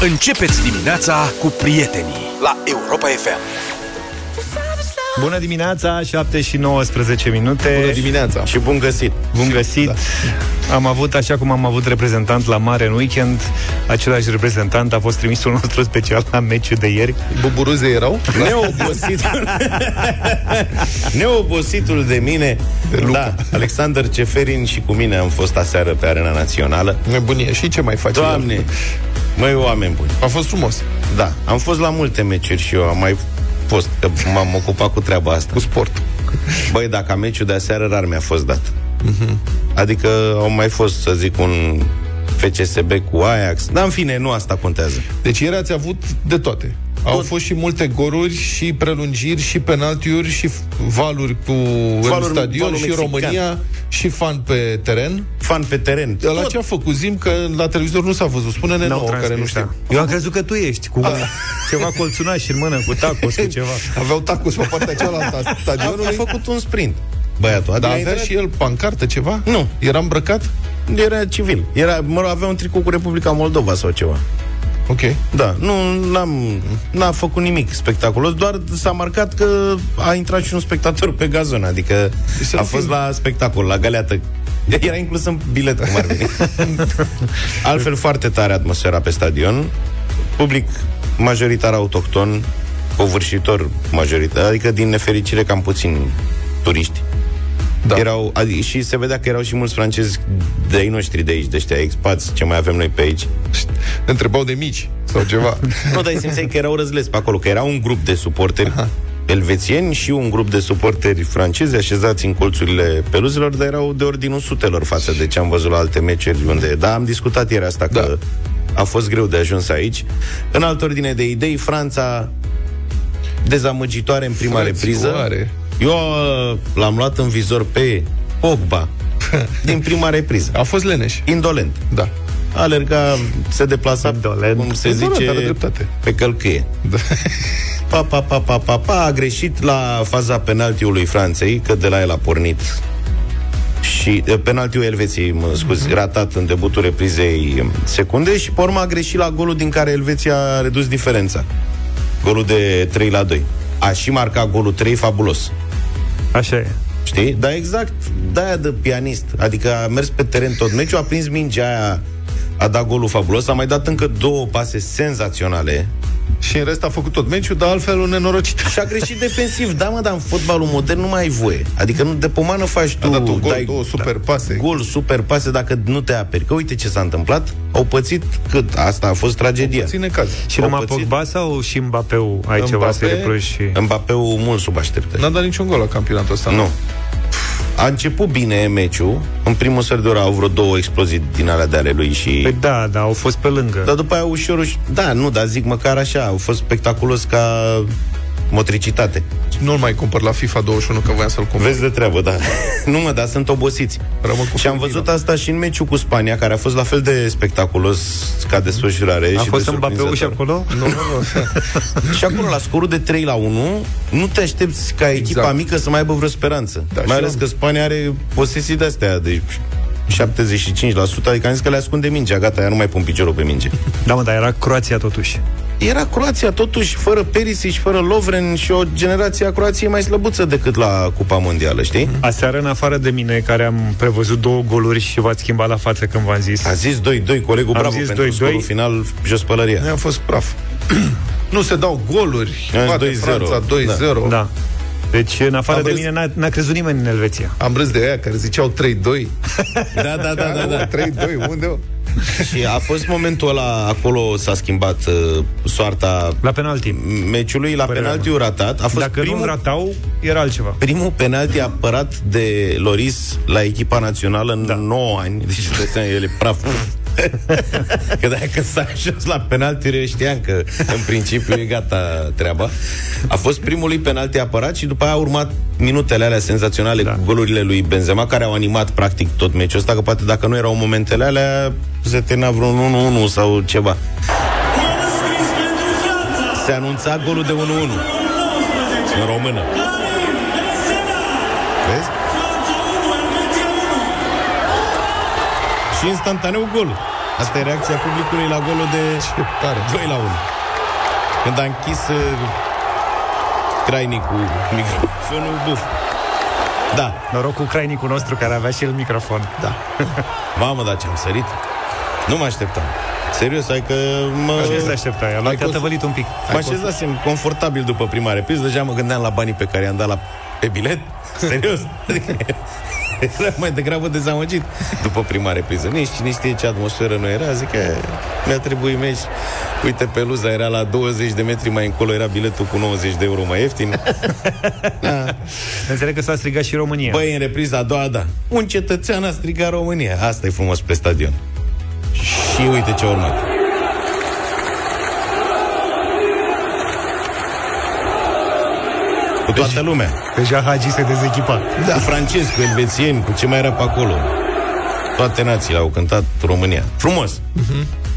Începeți dimineața cu prietenii la Europa FM. Bună dimineața, 7 și 19 minute. Bună dimineața. Și bun găsit. Bun găsit. Da. Am avut, așa cum am avut reprezentant la mare în weekend, același reprezentant a fost trimisul nostru special la meciul de ieri. Buburuze erau? Neobositul, Neobositul de mine, De Luca. da, Alexander Ceferin și cu mine am fost aseară pe Arena Națională. Nebunie. Și ce mai faci? Doamne, măi, oameni buni. A fost frumos. Da, am fost la multe meciuri și eu am mai fost, că m-am ocupat cu treaba asta. Cu sport. Băi, dacă meciul de aseară rar mi-a fost dat. Adică au mai fost, să zic, un FCSB cu Ajax. Dar, în fine, nu asta contează. Deci ieri ați avut de toate. Au fost și multe goluri, și prelungiri, și penaltiuri, și valuri cu Valuri- în stadion, valul și mexican. România, și fan pe teren. Fan pe teren. La ce a făcut? Zim că la televizor nu s-a văzut. Spune-ne N-au nouă, care transmis, nu da. știm. Eu am crezut că tu ești cu ceva colțunaș în mână, cu tacos, cu ceva. Aveau tacos pe partea cealaltă a A, a stadionului. făcut un sprint. Băiatul, Dar adică a avea intrat- și el pancartă, ceva? Nu. Era îmbrăcat? Era civil. Era, mă rog, avea un tricou cu Republica Moldova sau ceva. Ok. Da, nu n-am, n-a făcut nimic spectaculos, doar s-a marcat că a intrat și un spectator pe gazon, adică să a nu fost fim- la spectacol, la galeată. Era inclus în bilet, cum ar veni. Altfel, foarte tare atmosfera pe stadion. Public majoritar autohton, covârșitor majoritar, adică din nefericire cam puțini turiști. Da. Erau, adi- și se vedea că erau și mulți francezi de ai noștri de aici, de ăștia expați, ce mai avem noi pe aici. Întrebau de mici sau ceva. Nu, dar simțeai că erau răzleți pe acolo, că era un grup de suporteri Aha. elvețieni și un grup de suporteri francezi așezați în colțurile peluzelor, dar erau de ordinul sutelor față de ce am văzut la alte meciuri unde... Da, am discutat ieri asta, că Da. a fost greu de ajuns aici. În altă ordine de idei, Franța dezamăgitoare în prima repriză. Frățioare. Eu uh, l-am luat în vizor pe Pogba din prima repriză. A fost leneș. Indolent Da. alerga, se deplasa, Indolent. cum se Indolent, zice, are dreptate. pe călcâie. da. Pa, pa, pa, pa, pa, pa, a greșit la faza penaltiului Franței, că de la el a pornit și eh, penaltiul Elveției, mă scuzi, ratat în debutul reprizei em, secunde și pe urmă a greșit la golul din care Elveția a redus diferența. Golul de 3 la 2. A și marcat golul 3 fabulos. Așa e. Știi? Dar exact de-aia de pianist. Adică a mers pe teren tot meciul, a prins mingea aia, a dat golul fabulos, a mai dat încă două pase senzaționale Și în rest a făcut tot meciul, dar altfel un nenorocit. și a greșit defensiv. Da, mă, dar în fotbalul modern nu mai ai voie. Adică nu de pomană faci tu... A dat un gol, dai, două super pase. Gol, super pase, dacă nu te aperi. Că uite ce s-a întâmplat. Au pățit cât? Asta a fost tragedia. Ține caz. Și Au numai pățit. Pogba sau și Mbappeu ai ceva Mbappé? să reproși? Și... Mbappeu mult sub așteptări. N-a dat niciun gol la campionatul ăsta. Nu. A început bine meciul. În primul sfert de oră au vreo două explozii din alea de ale lui și... Păi da, da, au fost pe lângă. Dar după aia ușor, ușor... Da, nu, dar zic măcar așa. Au fost spectaculos ca motricitate. Nu-l mai cumpăr la FIFA 21, că voiam să-l cumpăr. Vezi de treabă, da. nu mă, dar sunt obosiți. Rămân cu și am văzut asta și în meciul cu Spania, care a fost la fel de spectaculos ca desfășurare. a și fost de Mbappeu și surprinzător. acolo? Nu, nu, nu. Și acolo, la scorul de 3 la 1, nu te aștepți ca echipa Exact. mică să mai aibă vreo speranță. Da, mai și ales eu- că Spania are posesii de-astea de 75%, adică am zis că le ascunde mingea, gata, ea nu mai pun piciorul pe minge. Da, mă, dar era Croația totuși. Era Croația totuși fără Perisic, fără Lovren și o generație a Croației mai slăbuță decât la Cupa Mondială, știi? Aseară, în afară de mine, care am prevăzut două goluri și v-ați schimbat la față când v-am zis. A zis 2-2, colegul, Am bravo zis pentru 2-2. scorul final, jos pălăria. Ne-a fost praf. nu se dau goluri. Am zis Bate 2-0. Franța 2-0. Da. Deci, în afară Am de râs. mine, n-a, n-a crezut nimeni în Elveția. Am râs de aia care ziceau 3-2. Da, da, da, da, da. 3-2, unde? o? Și a fost momentul ăla, acolo s-a schimbat uh, soarta La penalti. meciului, la Părerea penaltiul ratat. A fost Dacă primul, nu ratau, era altceva. primul penalti apărat de Loris la echipa națională în Da. 9 ani. Deci, de seama, el e praf. că dacă s-a ajuns la penalti, eu știam că în principiu e gata treaba. A fost primul lui penalti apărat și după aia a urmat minutele alea senzaționale da. cu golurile lui Benzema, care au animat practic tot meciul ăsta, că poate dacă nu erau momentele alea, se termina vreun 1-1 sau ceva. Se anunța golul de 1-1 în română. Și instantaneu gol. Asta e reacția publicului la golul de Ce tare. 2 la 1. Când a închis uh, crainicul microfonul, buf. Da, Noroc cu crainicul nostru care avea și el microfon. Da. mamă, dar ce-am sărit. Nu mă așteptam. Serios, ai că mă... Ce se aștepta? A luat Ai te-a cons- tăvălit un pic. Mă așezasem confortabil după prima repriză, deja mă gândeam la banii pe care i-am dat la, pe bilet. Serios. Adică Era mai degrabă dezamăgit după prima repriză. Nici cine știe ce atmosferă nu era. Zic că mi-a trebuit meci. Uite, peluza era la 20 de metri mai încolo, era biletul cu 90 de euro mai ieftin. Înțeleg că s-a strigat și România. Băi, în repriza a doua, da. Un cetățean a strigat România. Asta e frumos pe stadion. Și uite ce a Cu toată lumea. Deja Hagi se dezechipa. Da. Cu francezi, cu elvețieni, cu ce mai era pe acolo. Toate națiile au cântat România. Frumos.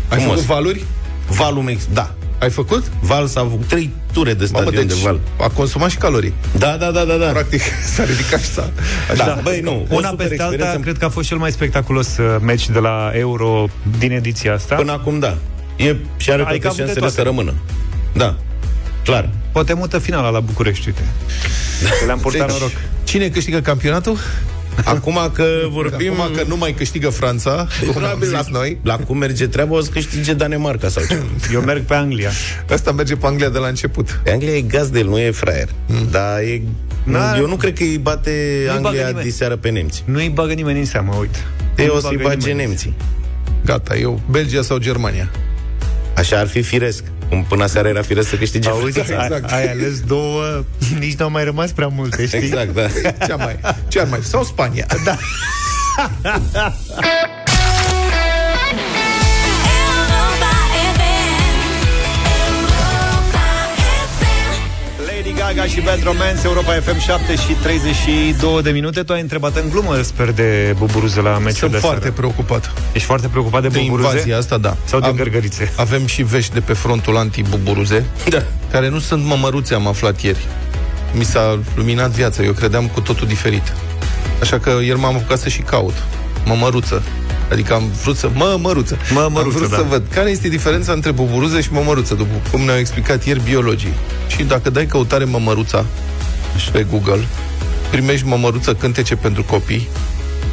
Ai Frumos. făcut valuri? Valul Mex, da. Ai făcut? Val s-a făcut trei ture de Mamă, stadion deci de val. a consumat și calorii. Da, da, da, da, da. Practic, s-a ridicat și s-a... Da, băi, nu. o Una super peste alta, experiență. cred că a fost cel mai spectaculos uh, meci de la Euro din ediția asta. Până acum, da. E, și are Adică toate a avut de șansele toate. să rămână. Da, clar. Poate mută finala la București, uite. Că Le-am purtat Deci, noroc. Cine câștigă campionatul? Acum că vorbim... Acum că nu mai câștigă Franța, cum am Probabil la, zis noi, la cum merge treaba o să câștige Danemarca sau ceva. Eu merg pe Anglia. ăsta merge pe Anglia de la început. Pe Anglia e gazdel, nu e fraier. Mm. Dar e... Da. Eu nu cred că îi bate Nu-i bagă Anglia nimeni. diseară pe nemți. Nu-i bagă nimeni în seamă, uite. Ei Nu o să-i bagă bage nimeni. nemții. Gata, eu, Belgia sau Germania. Așa ar fi firesc. Cum până seara era firesc să câștige Auzi, Franța. exact. ai, ai ales două, nici n-au mai rămas prea multe, știi? Exact, da. Ce mai? Ce ar mai? Sau Spania. Da. Gaga și Bad Romance, Europa FM 7 și 32 de minute. Tu ai întrebat în glumă, sper, de buburuze la meciul Sunt de foarte seară. preocupat Ești foarte preocupat de de buburuze? invazia asta, da. Sau de Am- gărgărițe? Avem și vești de pe frontul anti-buburuze, da. care nu sunt mămăruțe, am aflat ieri. Mi s-a luminat viața, eu credeam cu totul diferit. Așa că ieri m-am apucat să și caut. Mămăruță. Adică am vrut să... Mămăruță. Mămăruță, am vrut da. să văd care este diferența între buburuze și mămăruță, după cum ne-au explicat ieri biologii. Și dacă dai căutare mămăruța pe Google, primești mămăruță cântece pentru copii,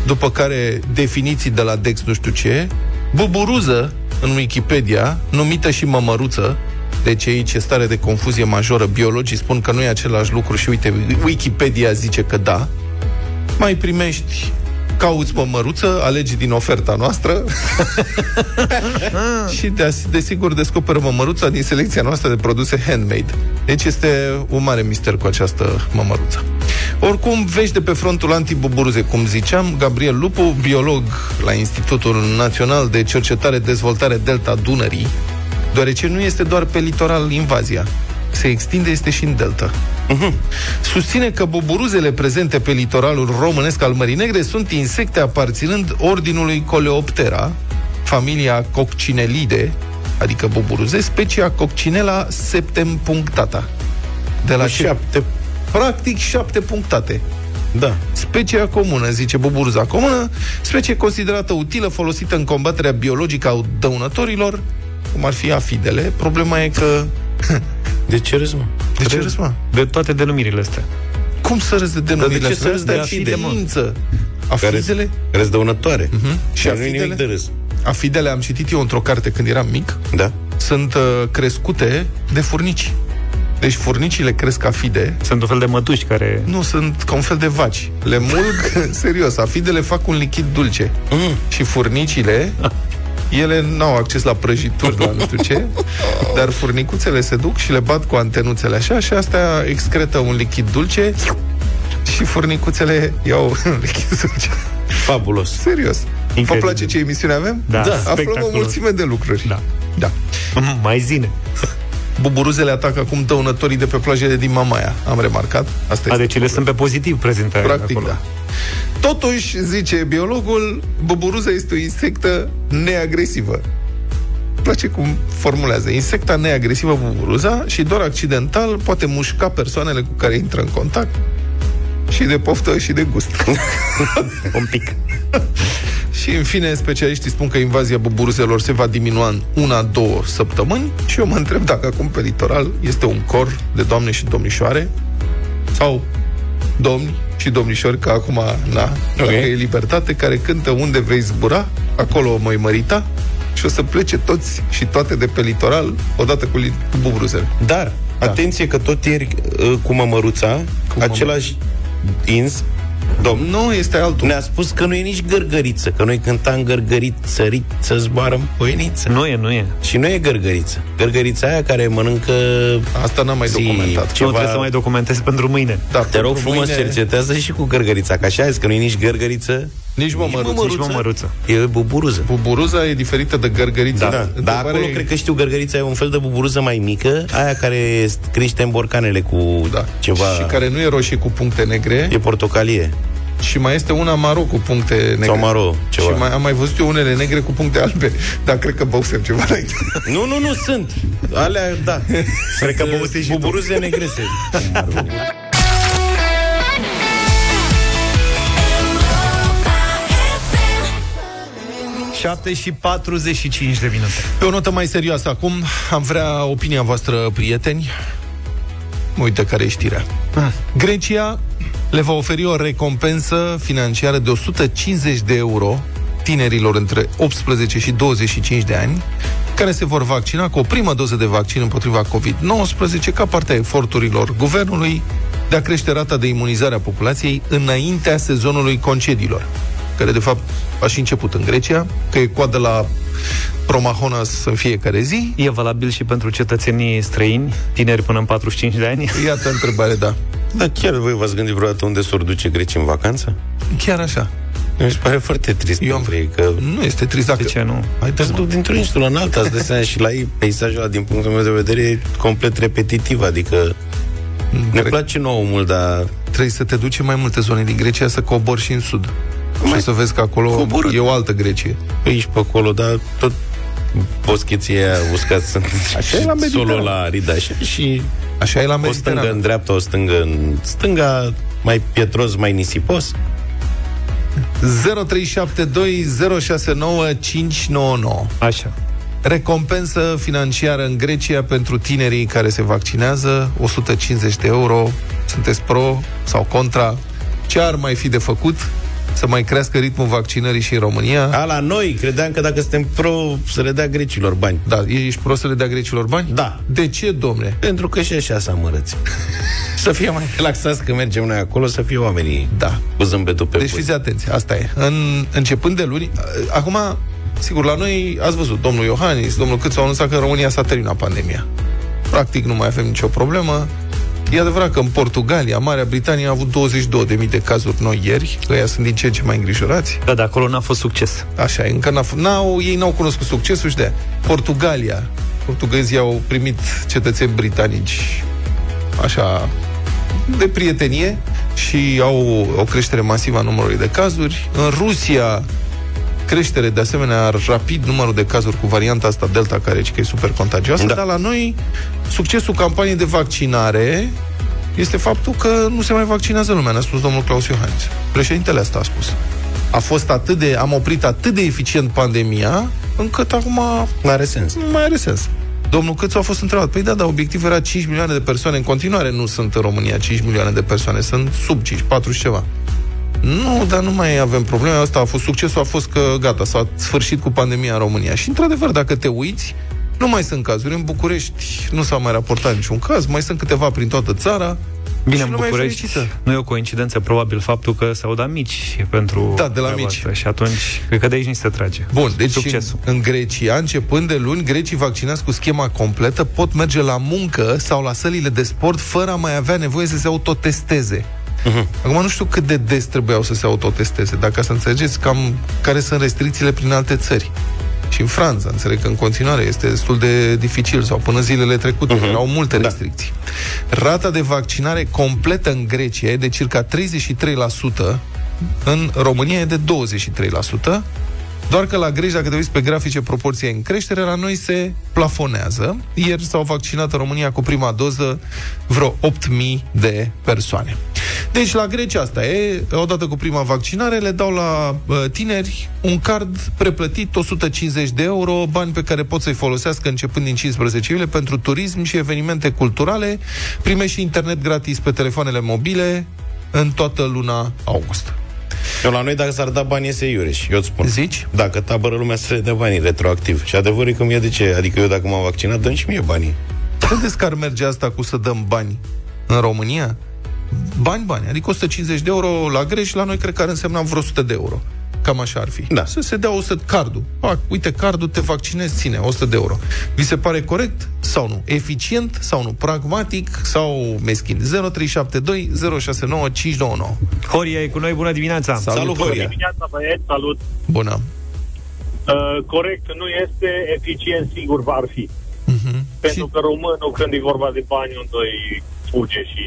după care definiții de la Dex nu știu ce, buburuză în Wikipedia, numită și mămăruță, deci aici e stare de confuzie majoră, biologii spun că nu e același lucru și uite, Wikipedia zice că da, mai primești cauți mămăruță, alegi din oferta noastră și de, desigur descoperă mămăruța din selecția noastră de produse handmade. Deci este un mare mister cu această mămăruță. Oricum, vești de pe frontul antibuburuze, cum ziceam, Gabriel Lupu, biolog la Institutul Național de Cercetare Dezvoltare Delta Dunării, deoarece nu este doar pe litoral invazia, se extinde este și în delta. Susține că buburuzele prezente pe litoralul românesc al Mării Negre sunt insecte aparținând ordinului Coleoptera, familia Coccinelide, adică buburuze, specia Coccinella septempunctata. De la ce? Șapte. Practic șapte punctate. Da. Specia comună, zice buburuza comună, specie considerată utilă, folosită în combaterea biologică a dăunătorilor, cum ar fi afidele. Problema e că... De ce râzi, mă? De ce râzi, mă? De toate denumirile astea. Cum să râzi de denumirile Dar de ce astea? să râzi de Asta e afide, mă? știință. Care, Afidele? care sunt dăunătoare. Mhm. Și Și nu e afidele? nimic de râs. Afidele am citit eu într-o carte când eram mic, Da? sunt uh, crescute de furnici. Deci furnicile cresc afide, Sunt un fel de mătuși care... nu sunt ca un fel de vaci. Le mulg, serios, afidele fac un lichid dulce. Mm. Și furnicile, ele n-au acces la prăjituri, la nu știu ce, dar furnicuțele se duc și le bat cu antenuțele așa și astea excretă un lichid dulce și furnicuțele iau un lichid dulce. Fabulos. Serios. Vă Incredibil. place ce emisiune avem? Da, Aflăm o spectaculos. mulțime de lucruri. Da. Da. Mm, Mai zine. Buburuzele atacă acum dăunătorii de pe plajele din Mamaia. Am remarcat. Asta A, este deci ele sunt pe pozitiv prezente Practic, acolo. da. Totuși, zice biologul, buburuza este o insectă neagresivă. Îmi place cum formulează. Insecta neagresivă buburuza și doar accidental poate mușca persoanele cu care intră în contact și de poftă și de gust. Un pic. Și, în fine, specialiștii spun că invazia buburuzelor se va diminua în una-două săptămâni și eu mă întreb dacă acum pe litoral este un cor de doamne și domnișoare sau domni și domnișori, că acum, na, okay. dacă e libertate, care cântă unde vei zbura, acolo măi mărita, și o să plece toți și toate de pe litoral odată cu, li- cu buburuzele. Dar, da. atenție că tot ieri uh, cu mămăruța, cu același ins, domn, Nu, este altul. ne-a spus că nu e nici gărgăriță, că noi cântam gărgărit, sărit, să zboară în păiniță. Nu e, nu e. Și nu e gărgăriță. Gărgărița aia care mănâncă... Asta n-am mai zi, documentat. Ce nu trebuie să mai documentez pentru mâine. Da, Te rog pentru frumos, cercetează și cu gărgărița, că așa e, că nu e nici gărgăriță, Nici mămăruță. Nici mămăruță. e buburuză. Buburuza e diferită de gărgăriță. Da, da. Dar Întrebarea acolo e- cred că știu gărgărița e un fel de buburuză mai mică, aia care crește în borcanele cu da. ceva... Și care nu e roșie cu puncte negre E portocalie. Și mai este una maro cu puncte negre. Sau maro, ceva. Și mai, am mai văzut eu unele negre cu puncte albe, dar cred că băusem ceva înainte. Nu, nu, nu sunt. Alea, da. Cred că băuse și tu. Buburuze negrese. Cum ar veni. Europa FM. 7 și 45 de minute. Pe o notă mai serioasă acum, am vrea opinia voastră, prieteni. Uite care e știrea. Grecia le va oferi o recompensă financiară de 150 de euro tinerilor între 18 și 25 de ani care se vor vaccina cu o primă doză de vaccin împotriva COVID-19 ca parte a eforturilor guvernului de a crește rata de imunizare a populației înaintea sezonului concediilor, care de fapt a și început în Grecia, că e coadă la Promahonas în fiecare zi. E valabil și pentru cetățenii străini, tineri până în 45 de ani. Iată întrebare, da. Dar chiar voi v-ați gândit vreodată unde s-or duce grecii în vacanță? Chiar așa. Mi se pare foarte trist Eu am- pentru ei, că Nu este trist dacă... De ce nu? Hai, te duc dintr-o insulă în alta, îți dai seama, și la ei peisajul ăla, din punctul meu de vedere, e complet repetitiv, adică ne Cred- place nouă mult, dar Trebuie să te duci în mai multe zone din Grecia să cobori și în sud. Și o să vezi că acolo Coboră. e o altă Grecie. pe aici, pe acolo, dar tot boscheții aia uscați sunt Așa e la solo Mediterană. la Rida, așa, și Așa e la o stângă Mediterană. în dreapta, o stângă în stânga, mai pietros, mai nisipos. 0372069599 Așa. Recompensă financiară în Grecia pentru tinerii care se vaccinează 150 de euro Sunteți pro sau contra? Ce ar mai fi de făcut să mai crească ritmul vaccinării și în România? A, la noi, credeam că dacă suntem pro, să le dea grecilor bani. Da, ești pro să le dea grecilor bani? Da. De ce, domne? Pentru că și așa să amărăți. să fie mai relaxați că mergem noi acolo, să fie oamenii Da. cu zâmbetul pe Deci buze. fiți atenți, asta e. În, începând de luni, acum, sigur, la noi, ați văzut, domnul Iohannis, domnul Câțu au anunțat că în România s-a terminat pandemia. Practic nu mai avem nicio problemă. E adevărat că în Portugalia, Marea Britanie a avut 22.000 de cazuri noi ieri, că ăia sunt din ce în ce mai îngrijorați. Da, de acolo n-a fost succes. Așa e, încă n-a, f- n-au, ei n-au cunoscut succesul și de Portugalia. Portughezii au primit cetățeni britanici așa de prietenie și au o creștere masivă a numărului de cazuri. În Rusia creștere de asemenea rapid numărul de cazuri cu varianta asta Delta, care e super contagioasă, Da. dar la noi succesul campaniei de vaccinare este faptul că nu se mai vaccinează lumea, ne-a spus domnul Claus Iohannis. Președintele asta a spus. A fost atât de, am oprit atât de eficient pandemia, încât acum Nu are sens. nu mai are sens. Domnul Câțu a fost întrebat, păi da, dar obiectivul era 5 milioane de persoane, în continuare nu sunt în România 5 milioane de persoane, sunt sub 5, 4 și ceva. Nu, dar nu mai avem probleme. Asta a fost succesul, a fost că gata, s-a sfârșit cu pandemia în România. Și într-adevăr, dacă te uiți, nu mai sunt cazuri. În București nu s-a mai raportat niciun caz, mai sunt câteva prin toată țara. Bine, și în lumea e București fericită. nu e o coincidență, probabil, faptul că s-au dat mici pentru Da, de la treaba mici. asta. Și atunci, cred că de aici ni se trage. Bun, deci Succesul. în, în Grecia, începând de luni, grecii vaccinați cu schema completă pot merge la muncă sau la sălile de sport fără a mai avea nevoie să se autotesteze. Uh-huh. Acum nu știu cât de des trebuiau să se autotesteze, dacă să înțelegeți cam care sunt restricțiile prin alte țări. Și în Franța, înțeleg că în continuare este destul de dificil, sau până zilele trecute, uh-huh. erau multe restricții. Rata de vaccinare completă în Grecia e de circa 33%, în România e de 23%, doar că la greci, dacă te uiți pe grafice, proporția e în creștere, la noi se plafonează. Ieri s-au vaccinat în România cu prima doză vreo 8.000 de persoane. Deci la Grecia asta e, odată cu prima vaccinare, le dau la uh, tineri un card preplătit 150 de euro, bani pe care pot să-i folosească începând din 15 iulie pentru turism și evenimente culturale. Primești și internet gratis pe telefoanele mobile în toată luna august. Eu la noi dacă s-ar da bani iese Iureș, eu îți spun. Zici? Dacă tabără lumea să le dea banii retroactiv. Și adevărul e că mie de ce? Adică eu dacă m-am vaccinat, dăm și mie banii. Credeți că ar merge asta cu să dăm bani în România? Bani, bani. Adică 150 de euro la greș, la noi cred că ar însemna vreo 100 de euro. Cam așa ar fi. Da. Să se dea 100 cardul. A, uite, cardul te vaccinezi, ține 100 de euro. Vi se pare corect sau nu? Eficient sau nu? Pragmatic sau meschin? 0372 069 599. Horia e cu noi, bună dimineața! Salut, Salut, Horia. Horia. dimineața, băieți, salut. Bună. Uh, corect, nu este eficient, sigur va fi. Uh-huh. Pentru că românul, când e vorba de bani, unde îi fuge și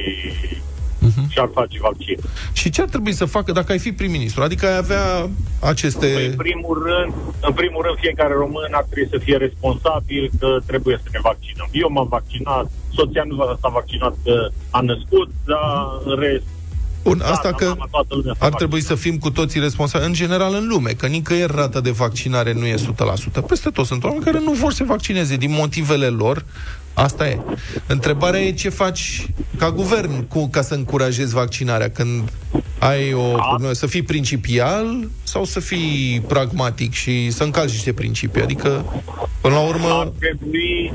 Mhm. și-ar face vaccin. Și ce ar trebui să facă dacă ai fi prim-ministru? Adică ai avea aceste... Păi, în primul rând, în primul rând, fiecare român ar trebui să fie responsabil că trebuie să ne vaccinăm. Eu m-am vaccinat, soția nu s-a vaccinat că a născut, dar în rest, Bun, asta da, că mama, toată lumea s-a ar trebui să fim cu toții responsabili, în general în lume, că nicăieri rata de vaccinare nu e 100%. Peste tot sunt oameni care nu vor să se vaccineze din motivele lor. Asta e. Întrebarea e ce faci ca guvern cu, ca să încurajezi vaccinarea când ai o problemă, să fii principial sau să fii pragmatic și să încalci niște principii. Adică, până la ar urmă, trebui,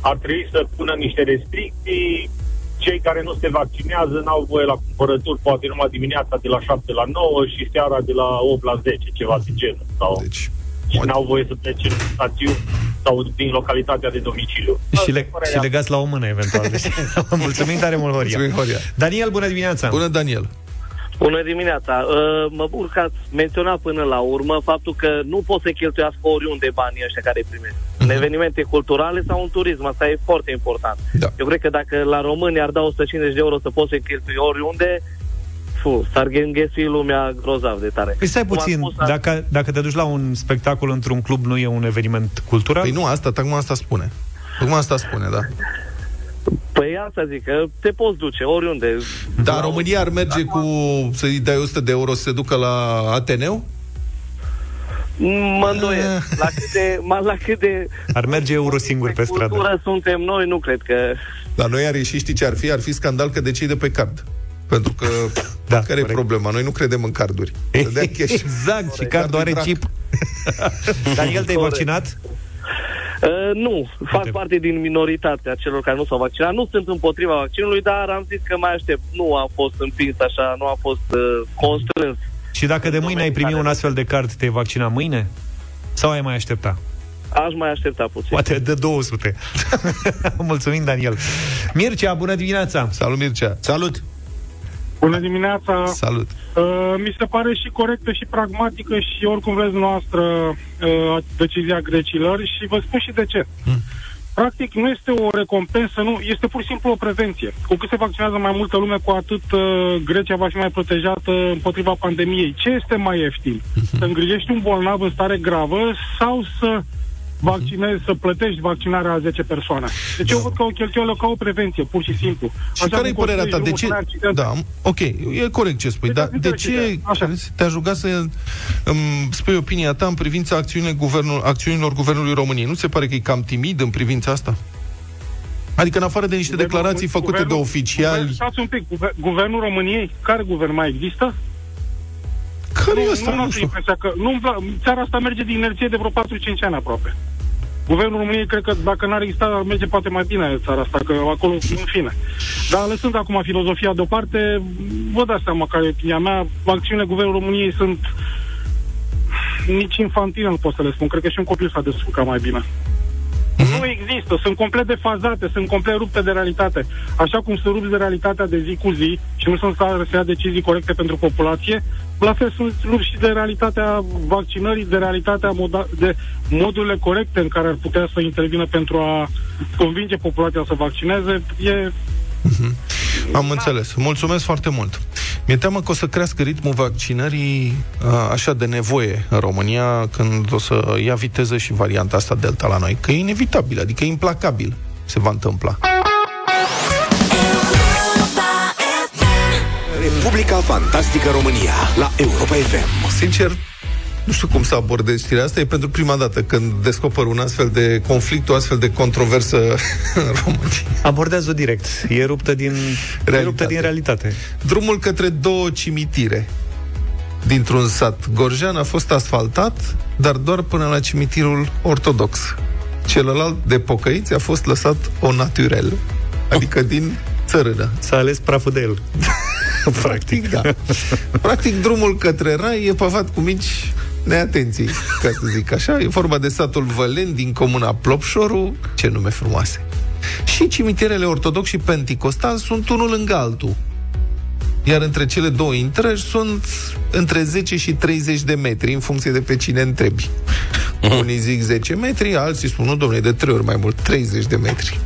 ar trebui să pună niște restricții. Cei care nu se vaccinează n-au voie la cumpărături, poate numai dimineața de la 7 la 9 și seara de la 8 la 10, ceva de genul. Sau, deci, și n-au voie să plece în stațiuni sau din localitatea de domiciliu. Și, le, Părerea și legați la o mână, eventual. Deci, mulțumim tare mult, Horia. Mulțumim, Horia. Daniel, bună dimineața! bună Daniel. Bună dimineața! Uh, Mă bucur că ați menționat până la urmă faptul că nu pot să cheltuiască oriunde banii ăștia care îi primesc. În evenimente culturale sau în turism, asta e foarte important. Da. Eu cred că dacă la români ar da 150 de euro să poți să cheltui oriunde, fu, s-ar înghesi lumea grozav de tare. Păi stai Cum am puțin, spus, dacă, dacă te duci la un spectacol într-un club, nu e un eveniment cultural? Păi nu, asta, tocmai asta spune. Tocmai asta spune, da. Păi asta zic, că te poți duce oriunde. Dar România ar merge cu să-i dai 100 de euro să se ducă la Ateneu? Mă îndoiesc. La cât de, ma- la cât de Ar merge euro singur pe stradă. cultură suntem noi, nu cred că... La noi ar ieși, știi ce ar fi? Ar fi scandal că decide pe card. Pentru că, Da, da, care e corect. problema? Noi nu credem în carduri. Să dea cash. Exact, și cardul are drac. chip. Daniel, te-ai Corect. vaccinat? Uh, nu, fac Uite. parte din minoritatea celor care nu s-au vaccinat. Nu sunt împotriva vaccinului, dar am zis că mai aștept. Nu am fost împins așa, nu am fost uh, constrâns. Și dacă de mâine ai primi care- un astfel de card, te-ai vaccinat mâine? Sau ai mai aștepta? Aș mai aștepta puțin. Poate de 200. Mulțumim, Daniel. Mircea, bună dimineața! Salut, Mircea. Salut! Bună dimineața! Salut. Uh, mi se pare și corectă și pragmatică și oricum vreți noastră uh, decizia grecilor și vă spun și de ce. Practic nu este o recompensă, nu, este pur și simplu o prevenție. Cu cât se vaccinează mai multă lume, cu atât uh, Grecia va fi mai protejată împotriva pandemiei. Ce este mai ieftin? Să îngrijești un bolnav în stare gravă sau să vaccinezi, să plătești vaccinarea a 10 persoane. Deci eu văd că o cheltuială ca o prevenție, pur și simplu. Și care e cum părerea ta? De construiești ce? drumul fără accidente. Da, ok, e corect ce spui, Deci, dar de accidente, ce așa. te-aș ruga să îmi spui opinia ta în privința acțiunilor, guvernul, acțiunilor Guvernului României? Nu ți se pare că e cam timid în privința asta? Adică în afară de niște Guvernul- declarații făcute de guvernul- oficiali, Guvern, stați un pic, guver, Guvernul României, care guvern mai există? Care e nu, ăsta? nu, Nu nu știu. impresia că nu, țara asta merge din inerție de vreo 4-5 ani aproape. Guvernul României, cred că dacă n-ar exista, ar merge poate mai bine țara asta, că acolo, în fine. Dar lăsând acum filozofia deoparte, vă dați seama care e opinia mea, acțiunile Guvernului României sunt nici infantile, nu pot să le spun. Cred că și un copil s-a descurcat mai bine. Nu există, sunt complet defazate, sunt complet rupte de realitate. Așa cum sunt rupți de realitatea de zi cu zi și nu sunt stare să ia decizii corecte pentru populație, la fel sunt rupți și de realitatea vaccinării, de realitatea moda- de modurile corecte în care ar putea să intervină pentru a convinge populația să vaccineze. E Am înțeles. Mulțumesc foarte mult. Mi-e teamă că o să crească ritmul vaccinării a, așa de nevoie în România când o să ia viteză și varianta asta Delta la noi. Că e inevitabil, adică e implacabil se va întâmpla. Europa FM. Republica Fantastică România la Europa FM. Sincer, nu știu cum să abordez știrea asta. E pentru prima dată când descoper un astfel de conflict, o astfel de controversă în România. Abordează-o direct. E ruptă din realitate. E ruptă din realitate. Drumul către două cimitire dintr-un sat Gorjan a fost asfaltat, dar doar până la cimitirul ortodox. Celălalt de pocăiți a fost lăsat o naturel, adică din țărână. S-a ales praful de el. Practic, da. Practic, drumul către rai e pavat cu mici neatenții, ca să zic așa. E vorba de satul Vălen din comuna Plopșoru, ce nume frumoase. Și cimitirele ortodox și penticostal sunt unul lângă altul. Iar între cele două intrări sunt între 10 și 30 de metri, în funcție de pe cine întrebi. Unii zic 10 metri, alții spun, nu, domnule, de trei ori mai mult, 30 de metri.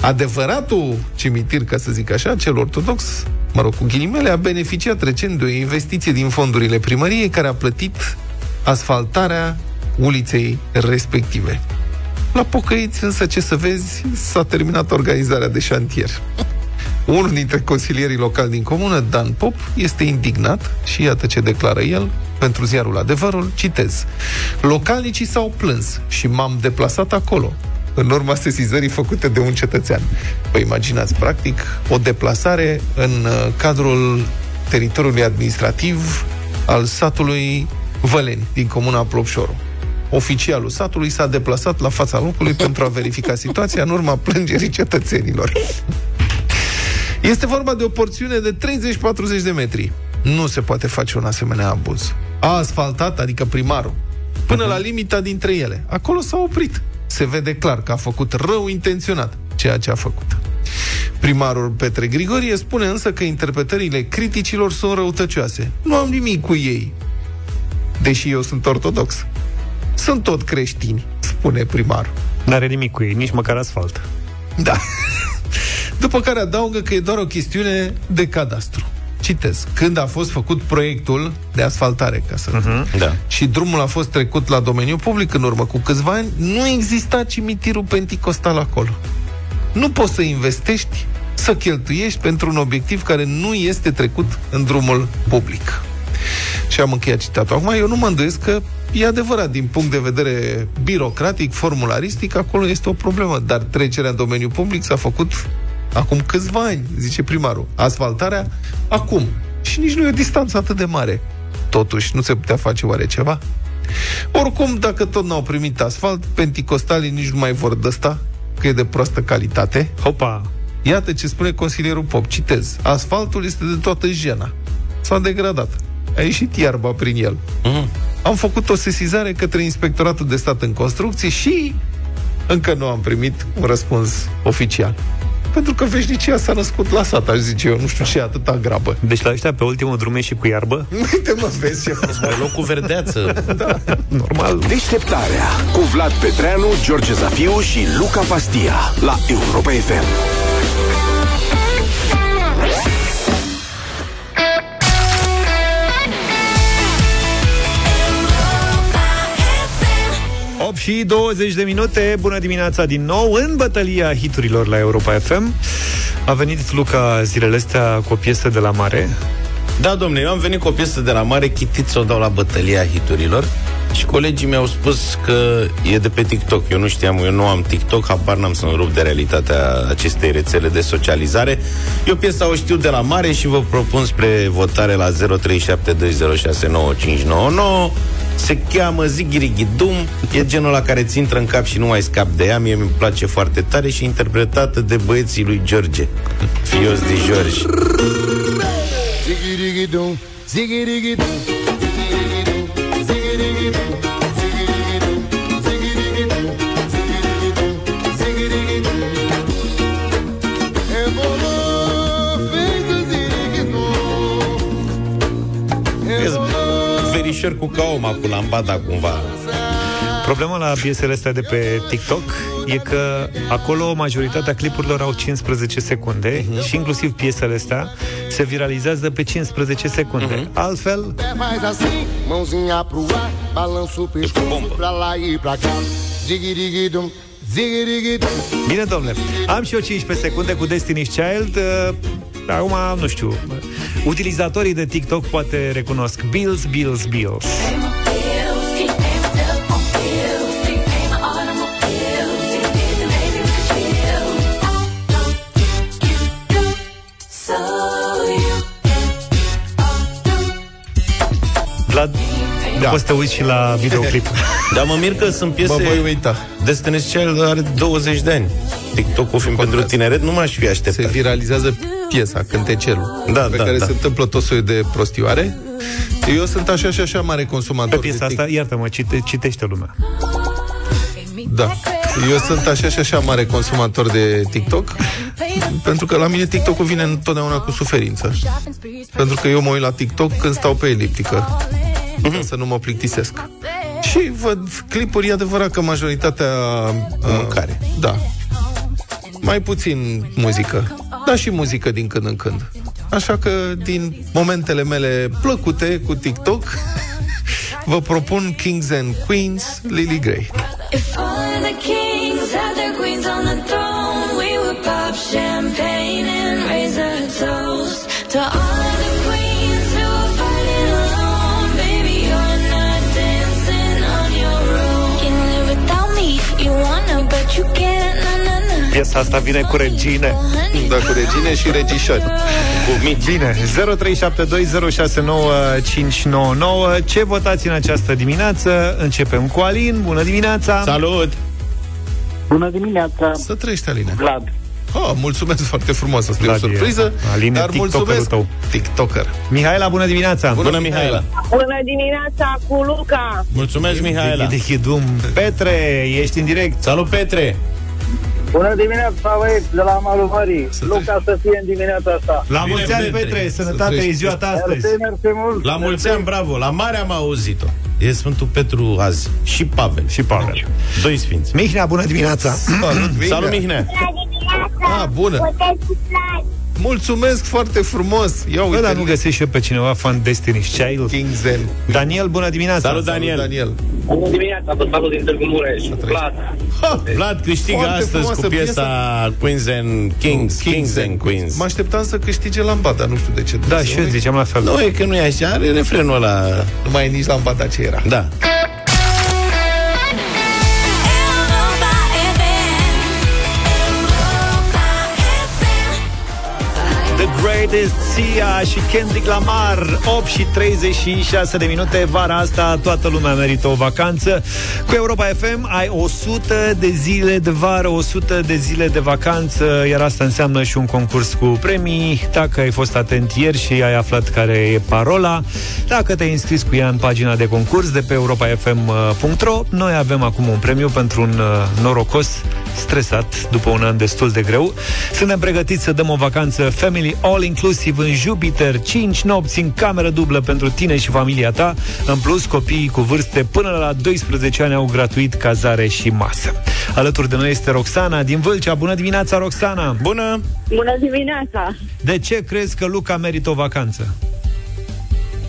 Adevăratul cimitir, ca să zic așa, cel ortodox, mă rog, cu ghilimele, a beneficiat recent de o investiție din fondurile primăriei care a plătit asfaltarea uliței respective. La pocăiți, însă, ce să vezi, s-a terminat organizarea de șantier. Unul dintre consilierii locali din comună, Dan Pop, este indignat și iată ce declară el pentru ziarul Adevărul, citez. Localnicii s-au plâns și m-am deplasat acolo, în urma sesizării făcute de un cetățean. Vă imaginați, practic, o deplasare în uh, cadrul teritoriului administrativ al satului Văleni, din comuna Plopșoru. Oficialul satului s-a deplasat la fața locului pentru a verifica situația în urma plângerii cetățenilor. Este vorba de o porțiune de 30-40 de metri. Nu se poate face un asemenea abuz. A asfaltat, adică primarul, până la limita dintre ele. Acolo s-a oprit. Se vede clar că a făcut rău intenționat ceea ce a făcut. Primarul Petre Grigorie spune însă că interpretările criticilor sunt răutăcioase. Nu am nimic cu ei, deși eu sunt ortodox. Sunt tot creștini, spune primarul. N-are nimic cu ei, nici măcar asfalt. Da. După care adaugă că e doar o chestiune de cadastru. Citez. Când a fost făcut proiectul de asfaltare, ca să uh-huh. Da. și drumul a fost trecut la domeniul public în urmă cu câțiva ani, nu exista cimitirul penticostal acolo. Nu poți să investești, să cheltuiești pentru un obiectiv care nu este trecut în drumul public. Și am încheiat citatul. Acum, eu nu mă îndoiesc că e adevărat, din punct de vedere birocratic, formularistic, acolo este o problemă, dar trecerea în domeniul public s-a făcut acum câțiva ani, zice primarul. Asfaltarea, acum. Și nici nu e o distanță atât de mare. Totuși, nu se putea face oare ceva? Oricum, dacă tot n-au primit asfalt, penticostalii nici nu mai vor dăsta, că e de proastă calitate. Hopa! Iată ce spune consilierul Pop, citez. Asfaltul este de toată jena. S-a degradat. A ieșit iarba prin el. Mhm. Am făcut o sesizare către Inspectoratul de Stat în Construcții și încă nu am primit un răspuns oficial. Pentru că veșnicia s-a născut la sat, aș zice eu, nu știu ce atâta grabă. Deci la ăștia pe ultimul drum e și cu iarbă? Uite mă, vezi ce frumos. Pe loc cu verdeață. Normal. Deșteptarea cu Vlad Petreanu, George Zafiu și Luca Pastia la Europa FM. Și 20 de minute, bună dimineața din nou în bătălia hiturilor la Europa FM. A venit Luca zilele astea cu o piesă de la mare. Da, domnule, eu am venit cu o piesă de la mare, chitit să o dau la bătălia hiturilor și colegii mi-au spus că e de pe TikTok. Eu nu știam, eu nu am TikTok, habar n-am să-mi rup de realitatea acestei rețele de socializare. Eu piesa o știu de la mare și vă propun spre votare la 0372069599. Se cheamă Zigirighidum, e genul la care ți intră în cap și nu mai scap de ea. Mie mi place foarte tare și e interpretată de băieții lui George, fios de George. Ziggy-diggy-doo, ziggy-diggy-doo, Evoluă, Verișor cu caoma, cu lambada cumva. Problema la piesele astea de pe TikTok e că acolo majoritatea clipurilor au 15 secunde Mhm. și inclusiv piesele astea se viralizează pe 15 secunde. Mhm. Altfel, faz assim, mãozinha pro ar, balança o pescoço pra lá e pra cá. Ziggy-diggy-dum, ziggy-diggy-dum. Bine, domnule. Am și eu 15 secunde cu Destiny's Child. Uh, Acum, nu știu, utilizatorii de TikTok poate recunosc Bills, Bills, Bills. Vlad, da. poți să te uiți și la videoclip. Dar mă mir că sunt piese... Mă voi uita. Destiny's Child are 20 de ani. TikTok-ul fiind pentru tineret, nu m-aș fi Se așteptat. viralizează piesa, cântecelul, Da, pe da, care da. se întâmplă tot soiul de prostioare. Eu sunt așa și așa mare consumator Pe piesa de asta, TikTok. iartă-mă, cite, citește lumea. Da. Eu sunt așa și așa mare consumator de TikTok pentru că la mine TikTok-ul vine întotdeauna cu suferință. Pentru că eu mă uit la TikTok când stau pe eliptică Mhm. ca să nu mă plictisesc. Și văd clipuri, e adevărat că majoritatea... uh, Mâncare. Da. Mai puțin muzică, dar și muzică din când în când. Așa că, din momentele mele plăcute cu TikTok, vă propun Kings and Queens, Lily Grey. If all the kings had their queens on the throne, we would pop champagne and raise a toast to all of the queens who are fighting alone. Baby, you're not dancing on your own. Can live without me, you wanna, but you can't. Na na na. Piesa asta vine cu regine. Da, cu regine și regișori. Cu mici. Bine, 0372069599. Ce votați în această dimineață? Începem cu Alin. Bună dimineața! Salut! Bună dimineața, Să trăiești, Aline. Vlad. Oh, mulțumesc foarte frumos, asta e o Vlad e- surpriză. Aline, dar tiktokerul mulțumesc. tău. TikToker. Mihaela, bună dimineața! Bună, Mihaela! Bună dimineața cu Luca! Mulțumesc, Mihaela! De Hidum. Petre, ești în direct. Salut, Petre! Bună dimineața, băieți, de la malul mării. Luca să fie în dimineața asta. La Bine, mulți ani, Petre. Petre, sănătate, trăiești. e ziua ta astăzi. Mersi, mersi mult. La mulți ani, bravo! La mare am auzit-o. E Sfântul Petru azi. Și Pavel. Și Pavel. Doi sfinți. Mihnea, bună dimineața! Salut, Mihnea. Salut, Mihnea! Ah, bună. Mulțumesc foarte frumos. Ia Bă, uite. dar nu găsești și eu pe cineva fan Destiny's Child? Kings and Daniel, bună dimineața! Salut, Daniel! Daniel. Bună dimineața, vă salut din Târgu Mureș. Vlad. Ha! Vlad câștigă Foarte astăzi frumoasă cu piesa Queens and Kings, Kings and Queens. Mă așteptam să câștige lambada, nu știu de ce. Da, Dumnezeu. și eu ziceam la fel. Nu, e că nu e așa, are refrenul ăla. Nu mai e nici lambada ce era. Da. The Greatest Sia și Kendrick Lamar 8 și 36 de minute Vara asta toată lumea merită o vacanță. Cu Europa FM ai 100 de zile de vară 100 de zile de vacanță Iar asta înseamnă și un concurs cu premii. Dacă ai fost atent ieri și ai aflat care e parola Dacă te-ai înscris cu ea în pagina de concurs De pe europafm.ro Noi avem acum un premiu pentru un uh, norocos Stresat după un an destul de greu. Suntem pregătiți să dăm o vacanță Family All Inclusive în Jupiter 5 nopți în cameră dublă pentru tine și familia ta În plus, copiii cu vârste până la 12 ani au gratuit cazare și masă Alături de noi este Roxana din Vâlcea Bună dimineața, Roxana! Bună! Bună dimineața! De ce crezi că Luca merită o vacanță?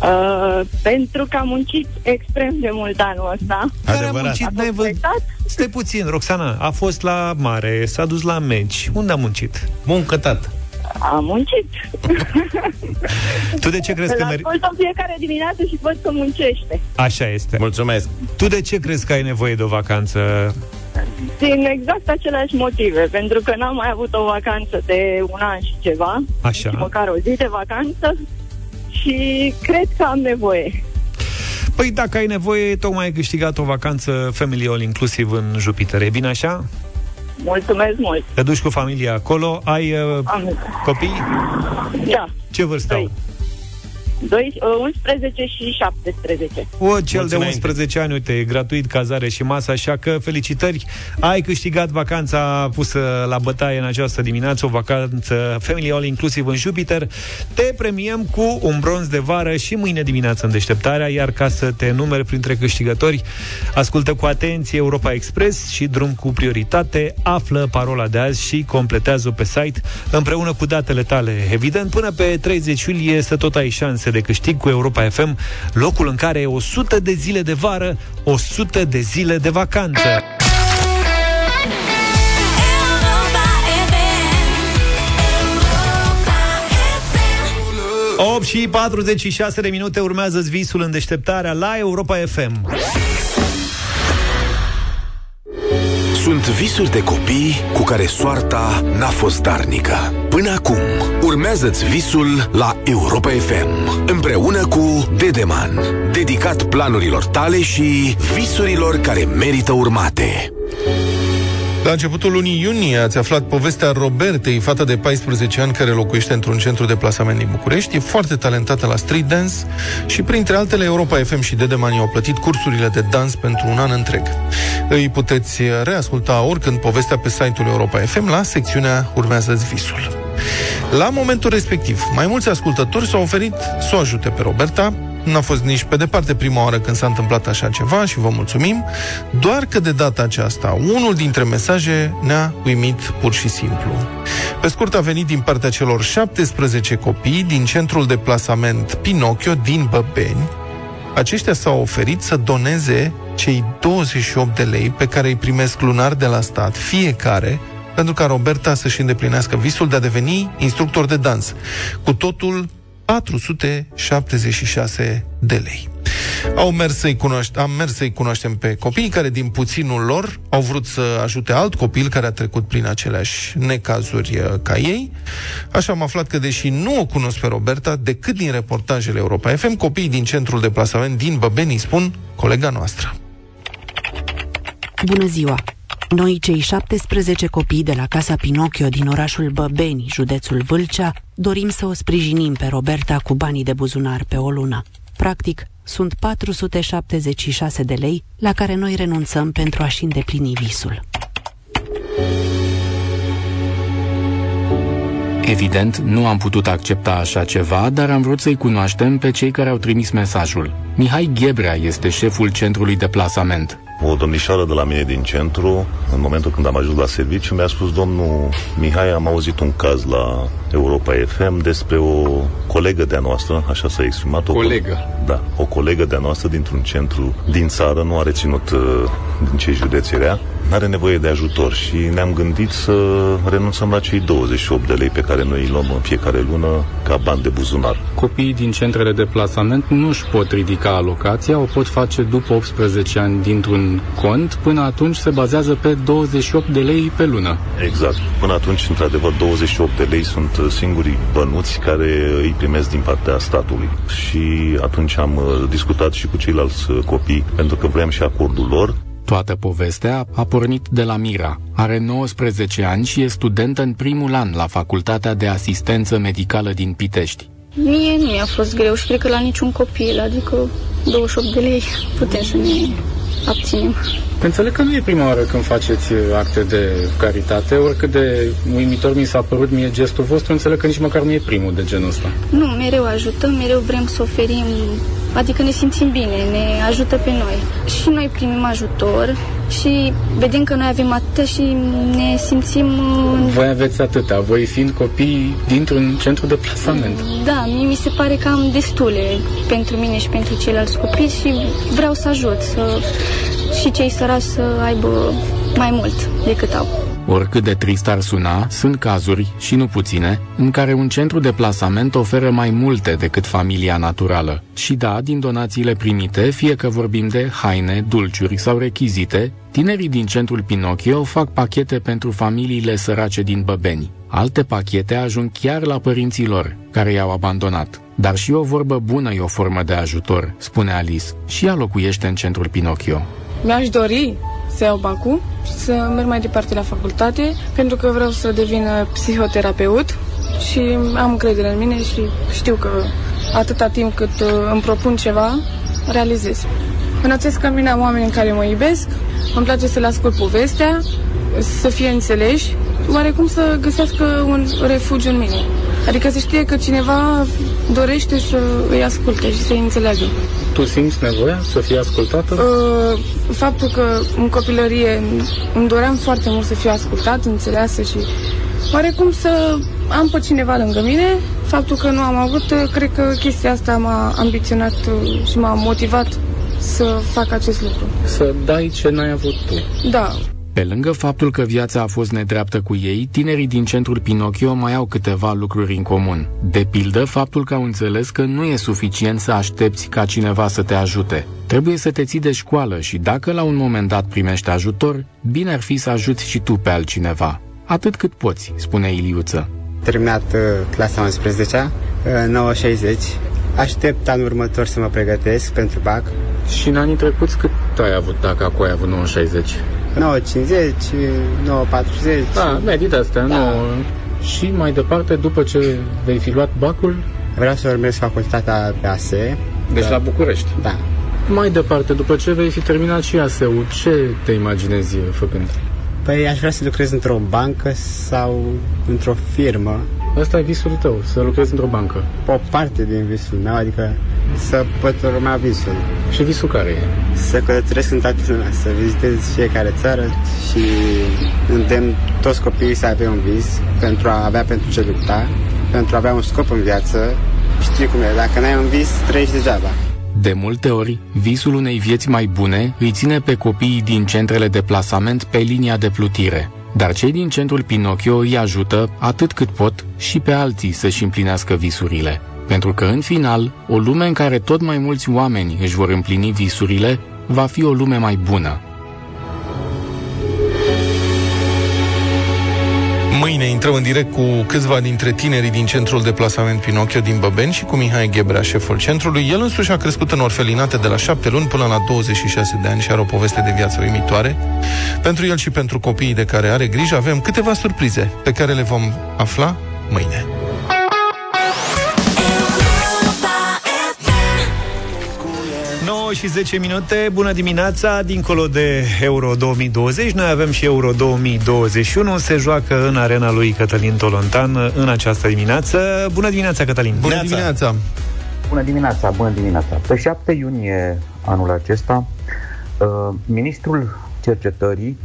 Uh, pentru că am muncit extrem de mult anul ăsta. Care a Adevărat. muncit, n-ai văzut? Respectat? Stai puțin, Roxana, a fost la mare, s-a dus la meci. Unde a muncit? Muncă, tată. Am muncit. Tu de ce crezi că Îl meri... ascult în fiecare dimineață și văd că muncește. Așa este. Mulțumesc. Tu de ce crezi că ai nevoie de o vacanță? Din exact aceleași motive, pentru că n-am mai avut o vacanță de un an și ceva, Așa. și măcar o zi de vacanță și cred că am nevoie. Păi dacă ai nevoie, tocmai ai câștigat o vacanță Family All inclusiv în Jupiter. E bine așa? Mulțumesc mult. Te duci cu familia acolo, ai uh, copii? Da. Ce vârstă Trei. au? 2, 11 și 17. O, cel de 11 ani, uite, e gratuit cazare și masă, așa că felicitări. Ai câștigat vacanța pusă la bătaie în această dimineață, o vacanță Family All inclusiv în Jupiter. Te premiem cu un bronz de vară și mâine dimineață în deșteptarea, iar ca să te numeri printre câștigători, ascultă cu atenție Europa Express și drum cu prioritate, află parola de azi și completează o pe site împreună cu datele tale. Evident, până pe 30 iulie să tot ai șanse de câștig cu Europa FM, locul în care e 100 de zile de vară, 100 de zile de vacanță. Europa FM. Europa 8 și 46 de minute urmează visul în deșteptarea la Europa FM. Sunt visuri de copii cu care soarta n-a fost darnică. Până acum, urmează-ți visul la Europa FM, împreună cu Dedeman, dedicat planurilor tale și visurilor care merită urmate. La începutul lunii iunie ați aflat povestea Robertei, fata de 14 ani care locuiește într-un centru de plasament din București. E foarte talentată la street dance și, printre altele, Europa FM și Dedeman i-au plătit cursurile de dans pentru un an întreg. Îi puteți reasculta oricând povestea pe site-ul Europa FM la secțiunea urmează visul. La momentul respectiv, mai mulți ascultători s-au oferit să o ajute pe Roberta, N-a fost nici pe departe prima oară când s-a întâmplat așa ceva și vă mulțumim, doar că de data aceasta unul dintre mesaje ne-a uimit pur și simplu. Pe scurt a venit din partea celor 17 copii din centrul de plasament Pinocchio din Băbeni. Aceștia s-au oferit să doneze cei 28 de lei pe care îi primesc lunar de la stat fiecare pentru ca Roberta să-și îndeplinească visul de a deveni instructor de dans. Cu totul 476 de lei. Au mers să-i cunoaște, am mers să-i cunoaștem pe copiii care, din puținul lor, au vrut să ajute alt copil care a trecut prin aceleași necazuri uh, ca ei. Așa am aflat că, deși nu o cunosc pe Roberta, decât din reportajele Europa FM, copiii din centrul de plasament din Băbeni spun colega noastră. Bună ziua! Noi, cei 17 copii de la Casa Pinocchio din orașul Băbeni, județul Vâlcea, dorim să o sprijinim pe Roberta cu banii de buzunar pe o lună. Practic, sunt 476 de lei la care noi renunțăm pentru a-și îndeplini visul. Evident, nu am putut accepta așa ceva, dar am vrut să-i cunoaștem pe cei care au trimis mesajul. Mihai Ghebrea este șeful centrului de plasament. O domnișoară de la mine din centru, în momentul când am ajuns la serviciu, mi-a spus, domnul Mihai, am auzit un caz la Europa FM despre o colegă de-a noastră, așa s-a exprimat. O Colegă? Da, o colegă de-a noastră dintr-un centru din țară, nu a reținut uh, din ce județ era, are nevoie de ajutor și ne-am gândit să renunțăm la cei 28 de lei pe care noi îi luăm în fiecare lună ca bani de buzunar. Copiii din centrele de plasament nu își pot ridica alocația, o pot face după 18 ani dintr-un cont, până atunci se bazează pe 28 de lei pe lună. Exact. Până atunci, într-adevăr, 28 de lei sunt uh, singurii bănuți care îi primesc din partea statului. Și atunci am uh, discutat și cu ceilalți uh, copii, pentru că vreau și acordul lor. Toată povestea a pornit de la Mira. Are 19 ani și e studentă în primul an la Facultatea de Asistență Medicală din Pitești. Mie nu mi-a fost greu și cred că la niciun copil, adică 28 de lei putem să ne abținem. Înțeleg că nu e prima oară când faceți acte de caritate, oricât de uimitor mi s-a părut mie gestul vostru, înțeleg că nici măcar nu e primul de genul ăsta. Nu, mereu ajutăm, mereu vrem să oferim, adică ne simțim bine, ne ajută pe noi. Și noi primim ajutor și vedem că noi avem atât și ne simțim... uh, Voi aveți atâta, voi fiind copii dintr-un centru de plasament. Da, mie mi se pare că am destule pentru mine și pentru ceilalți copii și vreau să ajut, să și cei săraci să aibă mai mult decât au. Oricât de trist ar suna, sunt cazuri, și nu puține, în care un centru de plasament oferă mai multe decât familia naturală. Și da, din donațiile primite, fie că vorbim de haine, dulciuri sau rechizite, tinerii din centrul Pinocchio fac pachete pentru familiile sărace din Băbeni. Alte pachete ajung chiar la părinții lor, care i-au abandonat. Dar și o vorbă bună e o formă de ajutor, spune Alice, și ea locuiește în centrul Pinocchio. Mi-aș dori să iau bacul și să merg mai departe la facultate, pentru că vreau să devin uh, psihoterapeut și am încredere în mine și știu că atâta timp cât uh, îmi propun ceva, realizez. Cunoțesc că mine am oameni în care mă iubesc, îmi place să le ascult povestea, să fie înțeleși, oarecum să găsească un refugiu în mine. Adică să știe că cineva dorește să îi asculte și să îi înțeleagă. Tu simți nevoia să fii ascultată? Uh, faptul că în copilărie îmi doream foarte mult să fiu ascultat, înțeleasă și oarecum să am pe cineva lângă mine. Faptul că nu am avut, uh, cred că chestia asta m-a ambiționat uh, și m-a motivat să fac acest lucru. Să dai ce n-ai avut tu. Da, Pe lângă faptul că viața a fost nedreaptă cu ei, tinerii din centrul Pinocchio mai au câteva lucruri în comun. De pildă, faptul că au înțeles că nu e suficient să aștepți ca cineva să te ajute. Trebuie să te ții de școală și dacă la un moment dat primești ajutor, bine ar fi să ajuți și tu pe altcineva. Atât cât poți, spune Iliuță. terminat uh, clasa 11 uh, 9.60. Aștept anul următor să mă pregătesc pentru BAC. Și în anii trecuți cât ai avut dacă acolo ai avut 960? 9.50, 9.40. Da, medii de astea, Da. nu... Și mai departe, după ce vei fi luat bacul, Vreau să urmez facultatea pe ASE. deci la București. Da. Mai departe, după ce vei fi terminat și ASEU, ce te imaginezi făcând? Păi aș vrea să lucrez într-o bancă sau într-o firmă. Asta e visul tău, să lucrezi într-o bancă. O parte din visul meu, adică să pot urma visul. Și visul care e? Să călătoresc în toată lumea, să vizitez fiecare țară și îndemn toți copiii să aibă un vis pentru a avea pentru ce lupta, pentru a avea un scop în viață. Știi cum e, dacă n-ai un vis, trăiești degeaba. De multe ori, visul unei vieți mai bune îi ține pe copiii din centrele de plasament pe linia de plutire. Dar cei din centrul Pinocchio îi ajută atât cât pot și pe alții să-și împlinească visurile. Pentru că, în final, o lume în care tot mai mulți oameni își vor împlini visurile va fi o lume mai bună. Mâine intrăm în direct cu câțiva dintre tinerii din centrul de plasament Pinocchio din Băbeni și cu Mihai Ghebrea, șeful centrului. El însuși a crescut în orfelinate de la 7 luni până la 26 de ani și are o poveste de viață uimitoare. Pentru el și pentru copiii de care are grijă avem câteva surprize pe care le vom afla mâine. 9 și 10 minute, bună dimineața, dincolo de Euro 2020, noi avem și Euro 2021, se joacă în arena lui Cătălin Tolontan în această dimineață. Bună dimineața, Cătălin! Bună dimineața! Bună dimineața, bună dimineața. Pe 7 iunie anul acesta, uh, ministrul cercetării,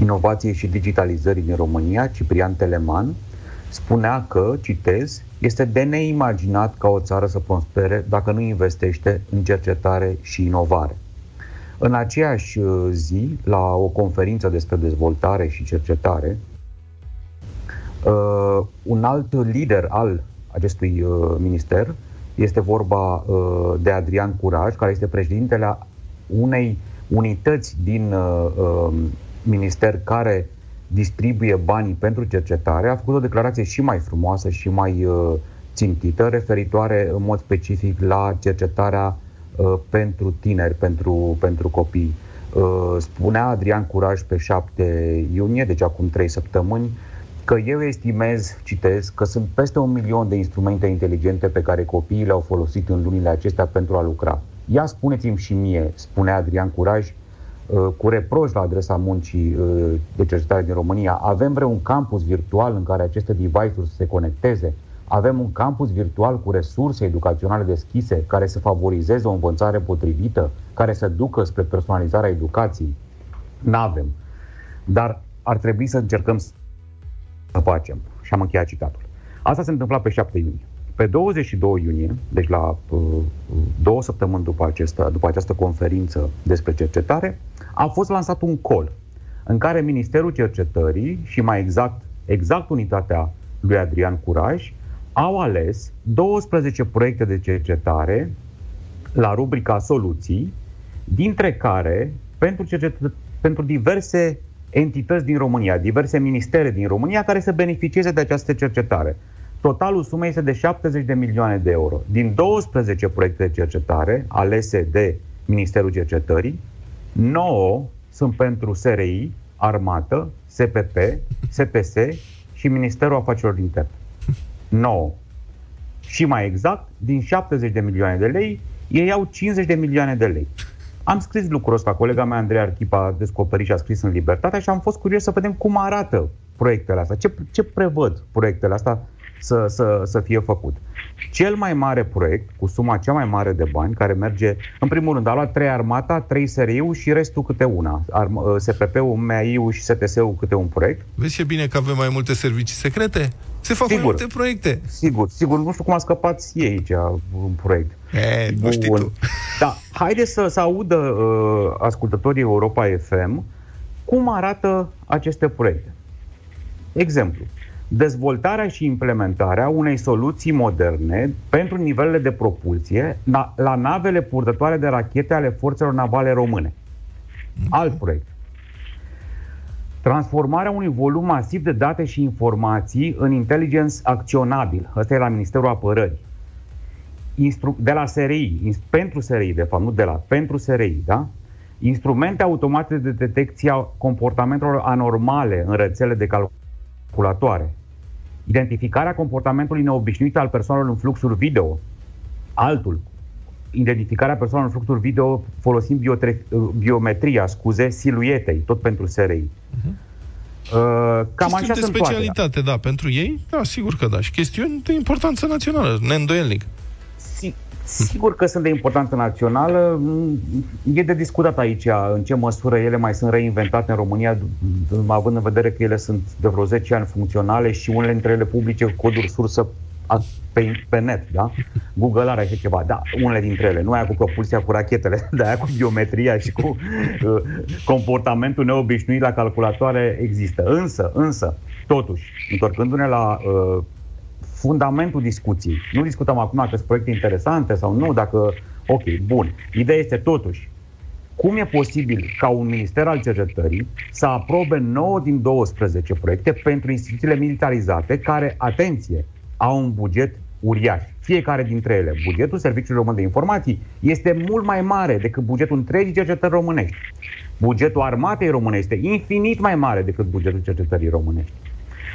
inovației și digitalizării din România, Ciprian Teleman, spunea că, citez, este de neimaginat ca o țară să prospere dacă nu investește în cercetare și inovare. În aceeași uh, zi, la o conferință despre dezvoltare și cercetare, uh, un alt lider al acestui uh, minister este vorba uh, de Adrian Curaj, care este președintele unei unități din uh, uh, minister care distribuie banii pentru cercetare, a făcut o declarație și mai frumoasă și mai uh, țintită, referitoare în mod specific la cercetarea uh, pentru tineri, pentru, pentru copii. Uh, spunea Adrian Curaj pe 7 iunie, deci acum 3 săptămâni, că eu estimez, citesc, că sunt peste un milion de instrumente inteligente pe care copiii le-au folosit în lunile acestea pentru a lucra. Ia spuneți-mi și mie, spune Adrian Curaj, uh, cu reproș la adresa muncii uh, de cercetare din România, avem vreun campus virtual în care aceste device-uri să se conecteze? Avem un campus virtual cu resurse educaționale deschise care să favorizeze o învățare potrivită, care să ducă spre personalizarea educației? N-avem. Dar ar trebui să încercăm să facem. Și am încheiat citatul. Asta se întâmpla pe 7 iunie. Pe 22 iunie, deci la uh, două săptămâni după, acesta, după această conferință despre cercetare, a fost lansat un col în care Ministerul Cercetării și mai exact, exact unitatea lui Adrian Curaj au ales 12 proiecte de cercetare la rubrica soluții, dintre care pentru, cercetă- pentru diverse entități din România, diverse ministere din România care să beneficieze de această cercetare. Totalul sumei este de 70 de milioane de euro. Din 12 proiecte de cercetare alese de Ministerul Cercetării, 9 sunt pentru SRI, Armată, SPP, SPS și Ministerul Afacerilor Interne. 9. Și mai exact, din 70 de milioane de lei, ei au 50 de milioane de lei. Am scris lucrul ăsta, colega mea Andreea Archipa a descoperit și a scris în Libertatea și am fost curios să vedem cum arată proiectele astea, ce, ce prevăd proiectele astea să, să, să fie făcut. Cel mai mare proiect, cu suma cea mai mare de bani, care merge, în primul rând, a luat trei armata, trei SRI-ul și restul câte una. Arm- SPP-ul, MAI-ul și STS-ul câte un proiect. Vezi ce bine că avem mai multe servicii secrete? Se fac mai Sigur. multe proiecte. Sigur, sigur, nu știu cum a scăpat ei aici un proiect. E, nu știi tu. Da, haideți să, să audă uh, ascultătorii Europa FM Cum arată aceste proiecte? Exemplu, dezvoltarea și implementarea unei soluții moderne pentru nivelele de propulsie la, la navele purtătoare de rachete ale forțelor navale române. Alt proiect. Transformarea unui volum masiv de date și informații în intelligence acționabil. Ăsta e la Ministerul Apărării. Instru- de la SRI, ins- pentru SRI, de fapt, nu de la, pentru SRI, da? Instrumente automate de detecție a comportamentelor anormale în rețele de calculatoare. Identificarea comportamentului neobișnuit al persoanelor în fluxuri video. Altul, identificarea persoanelor în fluxuri video folosind biotre- biometria, scuze, siluetei, tot pentru SRI. Uh, cam Chestiuni așa de sunt toate. specialitate, da, pentru ei, da, sigur că da. Și chestiuni de importanță națională, neîndoielnic. Si- Sigur că sunt de importanță națională. Mm, E de discutat aici în ce măsură ele mai sunt reinventate în România, d- având în vedere că ele sunt de vreo 10 ani funcționale și unele dintre ele publice cu coduri sursă a- pe, pe net, da? Google are așa ceva, da, unele dintre ele, nu aia cu propulsia cu rachetele, dar aia cu biometria și cu uh, comportamentul neobișnuit la calculatoare există. Însă, însă, totuși, întorcându-ne la uh, fundamentul discuției. Nu discutăm acum dacă sunt proiecte interesante sau nu, dacă... Ok, bun. Ideea este totuși, cum e posibil ca un minister al cercetării să aprobe 9 din 12 proiecte pentru instituțiile militarizate care, atenție, au un buget uriaș. Fiecare dintre ele. Bugetul Serviciului Român de Informații este mult mai mare decât bugetul întregii cercetări românești. Bugetul armatei românești este infinit mai mare decât bugetul cercetării românești.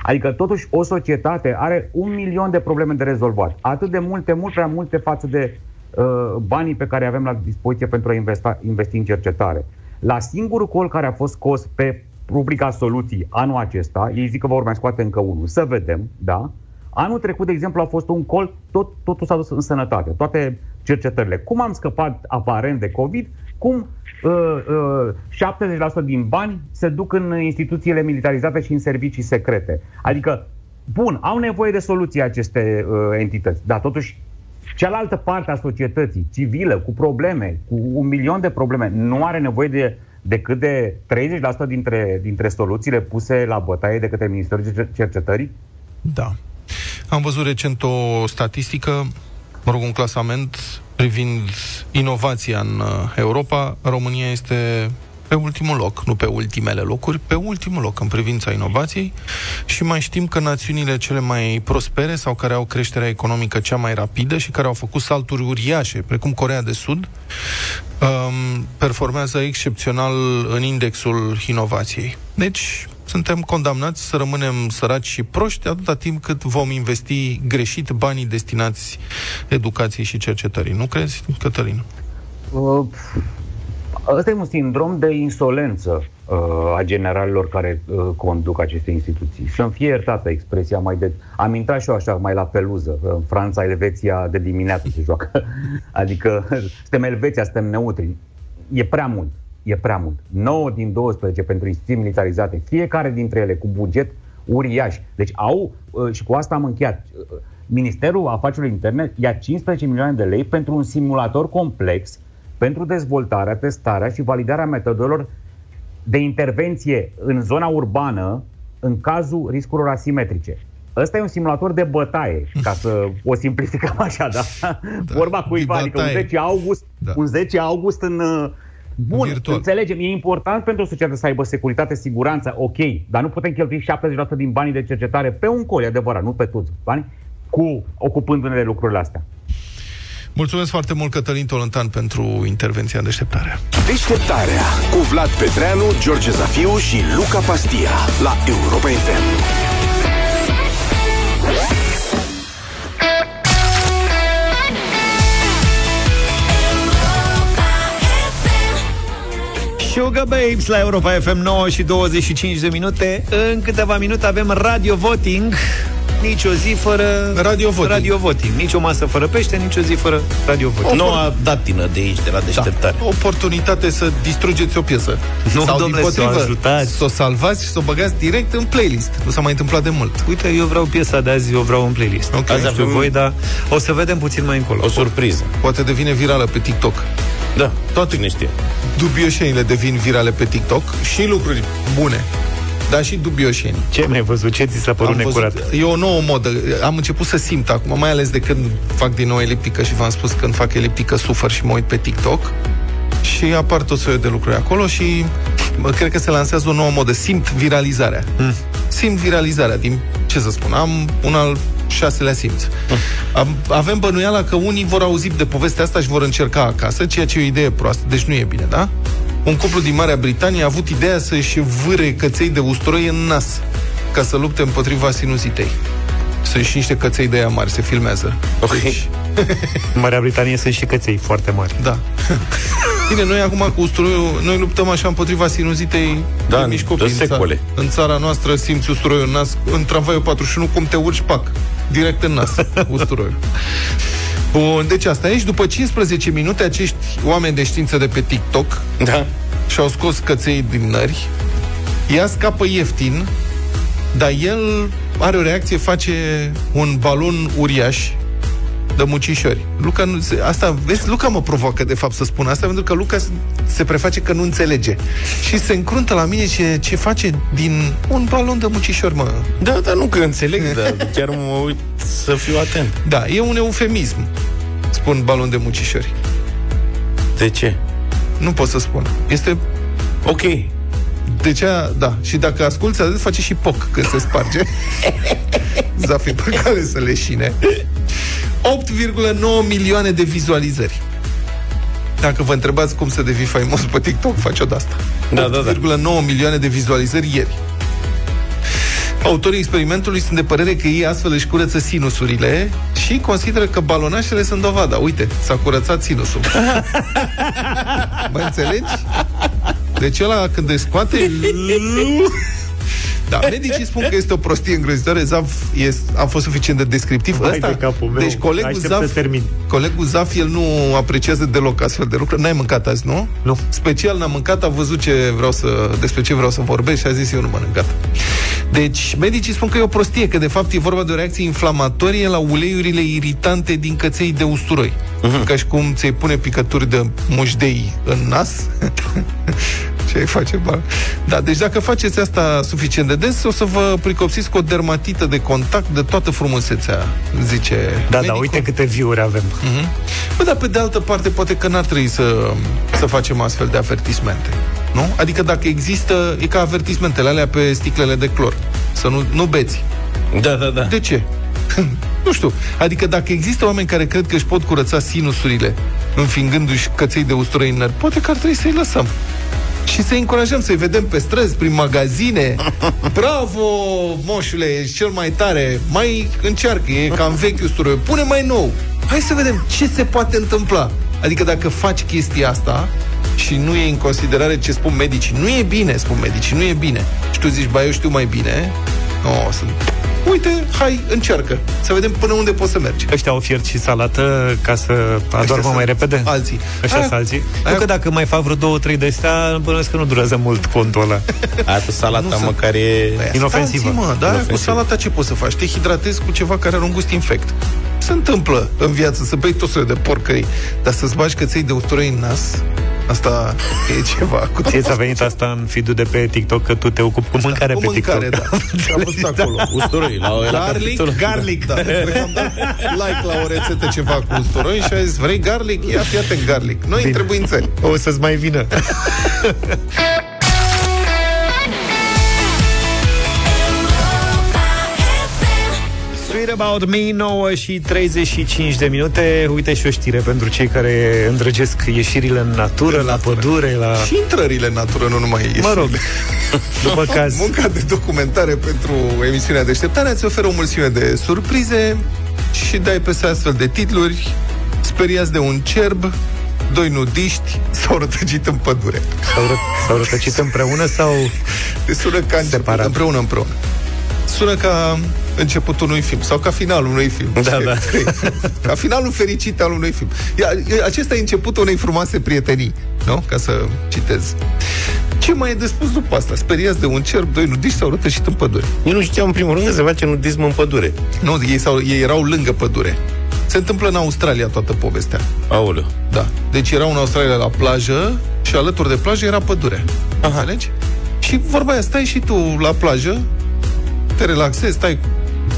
Adică, totuși, o societate are un milion de probleme de rezolvat. Atât de multe, mult prea multe față de uh, banii pe care avem la dispoziție pentru a investa, investi în cercetare. La singurul col care a fost scos pe rubrica soluții anul acesta, ei zic că vor mai scoate încă unul, să vedem, da? Anul trecut, de exemplu, a fost un col, tot, totul s-a dus în sănătate, toate cercetările. Cum am scăpat aparent de COVID, cum uh, uh, 70% din bani se duc în instituțiile militarizate și în servicii secrete. Adică, bun, au nevoie de soluții aceste uh, entități, dar totuși cealaltă parte a societății, civilă, cu probleme, cu un milion de probleme, nu are nevoie de decât de 30% dintre, dintre soluțiile puse la bătaie de către Ministerul Cer- Cercetării? Da. Am văzut recent o statistică, mă rog, un clasament privind inovația în uh, Europa. România este pe ultimul loc, nu pe ultimele locuri, pe ultimul loc în privința inovației și mai știm că națiunile cele mai prospere sau care au creșterea economică cea mai rapidă și care au făcut salturi uriașe, precum Corea de Sud, um, performează excepțional în indexul inovației. Deci, suntem condamnați să rămânem săraci și proști atâta timp cât vom investi greșit banii destinați educației și cercetării. Nu crezi, Cătălin? Uh, Ăsta e un sindrom de insolență uh, a generalilor care uh, conduc aceste instituții. Să-mi fie iertată expresia mai de... Am intrat și eu așa mai la peluză. În Franța, Elveția de dimineață se joacă. adică suntem Elveția, suntem neutri. E prea mult. E prea mult. 9 din 12 pentru instituții militarizate. Fiecare dintre ele cu buget uriaș. Deci au, uh, și cu asta am încheiat, uh, Ministerul Afacerilor Interne ia 15 milioane de lei pentru un simulator complex pentru dezvoltarea, testarea și validarea metodelor de intervenție în zona urbană în cazul riscurilor asimetrice. Ăsta e un simulator de bătaie, ca să o simplificăm așa, da? da Vorba cuiva, adică un 10 august, da. un 10 august în... uh, Bun, Virtual. înțelegem, e important pentru societate să aibă securitate, siguranță, ok, dar nu putem cheltui 70% din banii de cercetare pe un col, e adevărat, nu pe toți bani, cu ocupându-ne de lucrurile astea. Mulțumesc foarte mult, Cătălin Tolontan, pentru intervenția în deșteptarea. Deșteptarea cu Vlad Petreanu, George Zafiu și Luca Pastia la Europa FM. Sugar Babes la Europa FM 9 și 25 de minute. În câteva minute avem radio voting. Nici o zi fără radio voting. radio voting. Nici o masă fără pește, nici o zi fără radio voting. Noua datină de aici, de la deșteptare. Da. Oportunitate să distrugeți o piesă. Nu, Sau domnule, din să o potrivă, ajutați. să o salvați și să o băgați direct în playlist. Nu s-a mai întâmplat de mult. Uite, eu vreau piesa de azi, eu vreau în playlist. Ok. Azi Azi știu avem- voi, dar o să vedem puțin mai încolo. O surpriză. Poate devine virală pe TikTok. Da, toate cine știe. Dubioșenile devin virale pe TikTok și lucruri bune, dar și dubioșeni. Ce mi-ai văzut? Ce ți s-a părut Am văzut- necurat? E o nouă modă. Am început să simt acum, mai ales de când fac din nou eliptică și v-am spus că când fac eliptică sufăr și mă uit pe TikTok și apar tot soiul de lucruri acolo și mă, cred că se lansează o nouă modă. Simt viralizarea. Mm. Simt viralizarea din, ce să spun, am un al șaselea simț. Am, avem bănuiala că unii vor auzi de povestea asta și vor încerca acasă, ceea ce e o idee proastă, deci nu e bine, da? Un cuplu din Marea Britanie a avut ideea să-și vâre căței de usturoi în nas ca să lupte împotriva sinuzitei. Sunt și niște căței de aia mari, se filmează. Deci, În Marea Britanie sunt și căței foarte mari. da. Bine, noi acum cu usturoiul, noi luptăm așa împotriva sinuzitei Da, de mici copii de în, ța- secole. în țara noastră simți usturoiul în nas, în tramvaiul 41, cum te urci, pac, direct în nas, usturoiul. Bun, deci asta e și după 15 minute acești oameni de știință de pe TikTok da. și-au scos căței din nări, ea scapă ieftin, dar el are o reacție, face un balon uriaș de mucișori. Luca nu, se- asta, vezi, Luca mă provoacă de fapt să spun asta, pentru că Luca se- se preface că nu înțelege. Și se încruntă la mine ce, ce face din un balon de mucișori, mă. Da, dar nu că înțeleg, dar chiar mă uit să fiu atent. Da, e un eufemism, spun balon de mucișori. De ce? Nu pot să spun. Este... Ok. Deci, a, da. Și dacă asculți, atât face și poc când se sparge. Zafi pe care să leșine. 8,9 milioane de vizualizări. Dacă vă întrebați cum să devii faimos pe TikTok, faci o de-asta. Da, da, da. 8,9 milioane de vizualizări ieri. Autorii experimentului sunt de părere că ei astfel își curăță sinusurile și consideră că balonașele sunt dovada. Uite, s-a curățat sinusul. Mă înțelegi? Deci ăla când își scoate... Da, medicii spun că este o prostie îngrozitoare. Zaf e, a fost suficient de descriptiv. Vai Ăsta, de capul meu. deci colegul Aștept Zaf, să termin. colegul Zaf, el nu apreciază deloc astfel de lucruri. N-ai mâncat azi, nu? Nu. Special n-am mâncat, a văzut ce vreau să, despre ce vreau să vorbesc și a zis eu nu mănânc, gata. Deci, medicii spun că e o prostie, că de fapt e vorba de o reacție inflamatorie la uleiurile iritante din căței de usturoi. Uh-huh. Ca și cum ți-ai pune picături de mușdei în nas. ce ai face, bă? Da, deci dacă faceți asta suficient de des, o să vă pricopsiți cu o dermatită de contact de toată frumusețea, zice Da, medicul. da, uite câte view-uri avem. Mhm. Bă, dar pe de altă parte, poate că n-ar trebui să, să facem astfel de avertismente. Nu? Adică dacă există, e ca avertismentele alea pe sticlele de clor. Să nu, nu beți. Da, da, da. De ce? nu știu. Adică dacă există oameni care cred că își pot curăța sinusurile înfingându-și căței de usturoi în nări, poate că ar trebui să-i lăsăm. Și să-i încurajăm să-i vedem pe străzi, prin magazine. Bravo, moșule, ești cel mai tare. Mai încearcă, e cam vechi usturoi. Pune mai nou. Hai să vedem ce se poate întâmpla. Adică dacă faci chestia asta și nu e în considerare ce spun medicii, nu e bine, spun medicii, nu e bine. Și tu zici, ba, eu știu mai bine. No, sunt... Uite, hai, încearcă. Să vedem până unde poți să mergi. Ăștia au fiert și salată ca să adormă sunt mai repede? alții. Ăștia Aia- sunt alții? aia- Nu că dacă mai fac vreo două, trei de astea, bănuiesc că nu durează mult contul ăla. Aia cu salata Nu sunt- măcar e Păi, Inofensivă. alții, mă, da, cu Inofensivă. salata ce poți să faci? Te hidratezi cu ceva care are un gust infect. Se întâmplă în viață să bei tot soiul de porcării, dar să-ți bagi căței de usturoi în nas, asta e ceva. Cu Ție ți-a venit asta în feed de pe TikTok că tu te ocupi cu mâncarea cu pe mâncare, TikTok. da. Am văzut acolo. Usturoi, la, la Garlic, capitolul- garlic, da. Pentru că am dat like la o rețetă ceva cu usturoi și a zis, vrei garlic? Ia fii atent, garlic. Noi Bine. trebuie în țări. O să-ți mai vină. About Me, 9 și 35 de minute Uite și o știre pentru cei care îndrăgesc ieșirile în natură, la pădure, la... Și intrările în natură, nu numai ieșirile. Mă rog, după caz Munca de documentare pentru emisiunea Deșteptarea îți oferă o mulțime de surprize și dai peste astfel de titluri speriați de un cerb, doi nudiști s-au rătăcit în pădure. S-au, ră- s-au rătăcit împreună sau... Deci sună ca început, Separat. împreună, împreună. Sună ca începutul unui film sau ca finalul unui film. Da, Ce- da. Ca finalul fericit al unui film. Ia, e- Acesta e începutul unei frumoase prietenii, nu? Ca să citez. Ce mai e de spus după asta? Speriați de un cerb, doi nudiști s-au rătășit în pădure. Eu nu știam în primul rând că se face nudism în pădure. Nu, ei, s-au, ei erau lângă pădure. Se întâmplă în Australia toată povestea. Aoleu. Da. Deci erau în Australia la plajă și alături de plajă era pădure. Aha. Înțelegi? Și vorba aia, stai și tu la plajă, te relaxezi, stai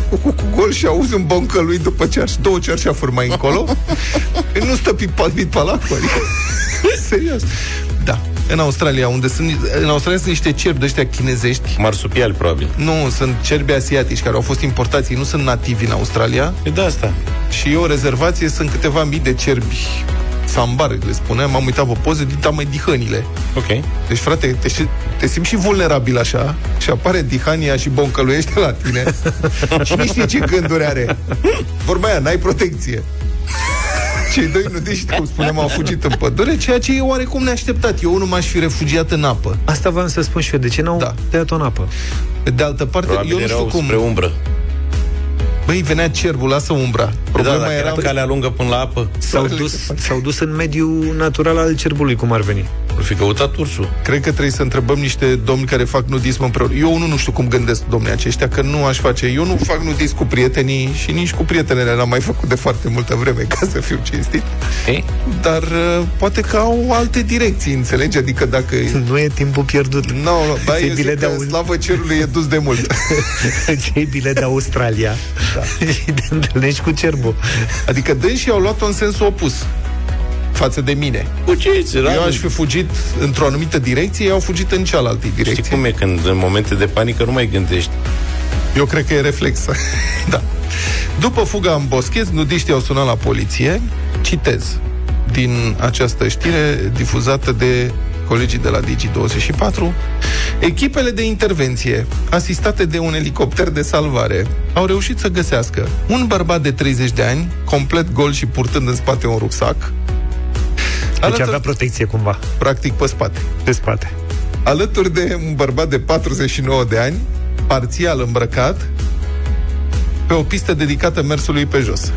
cu, cu, cu gol și auzi un boncălui după cearș, două cerșafuri mai încolo, nu stă pipalbit pe lacul, adică, serios. Da. În Australia, unde sunt, în Australia sunt niște cerbi de ăștia chinezești. Marsupiali, probabil. Nu, sunt cerbi asiatici care au fost importați, ei nu sunt nativi în Australia. E de asta. Și e o rezervație, sunt câteva mii de cerbi sambar, le spuneam, am uitat pe poze din tamai dihănile. Ok. Deci, frate, te, te simți și vulnerabil așa și apare dihania și boncăluiește la tine și nu știi ce gânduri are. Vorba aia, n-ai protecție. Cei doi nudiști, cum spuneam, au fugit în pădure, ceea ce e oarecum neașteptat. Eu nu m-aș fi refugiat în apă. Asta v-am să spun și eu. De ce n-au da. tăiat-o în apă? De altă parte, Probabil eu nu știu erau cum... spre umbră. Băi, venea cerbul, lasă umbra. Problema da, era calea lungă până la apă. S-au dus, s-au dus în mediul natural al cerbului, cum ar veni. Ar fi căutat ursul. Cred că trebuie să întrebăm niște domni care fac nudism împreună. Eu nu, nu știu cum gândesc domnii aceștia, că nu aș face. Eu nu fac nudism cu prietenii și nici cu prietenele n-am mai făcut de foarte multă vreme, ca să fiu cinstit. Ei? Dar uh, poate că au alte direcții, înțelegi? Adică dacă... Nu e timpul pierdut. Nu, no, no, da, Ți-ai eu bilet zic de că au- slavă cerului e dus de mult. Ce bilet de Australia da. și te întâlnești cu cerbul. Adică dânsii au luat-o în sensul opus față de mine. Fugiți, Eu aș fi fugit într-o anumită direcție, ei au fugit în cealaltă direcție. Știi cum e când în momente de panică nu mai gândești. Eu cred că e reflex. da. După fuga în boschet, nudiștii au sunat la poliție. Citez din această știre difuzată de colegii de la Digi24. Echipele de intervenție, asistate de un elicopter de salvare, au reușit să găsească un bărbat de 30 de ani, complet gol și purtând în spate un rucsac. Deci avea protecție cumva. Practic pe spate. Pe spate. Alături de un bărbat de 49 de ani, parțial îmbrăcat, pe o pistă dedicată mersului pe jos.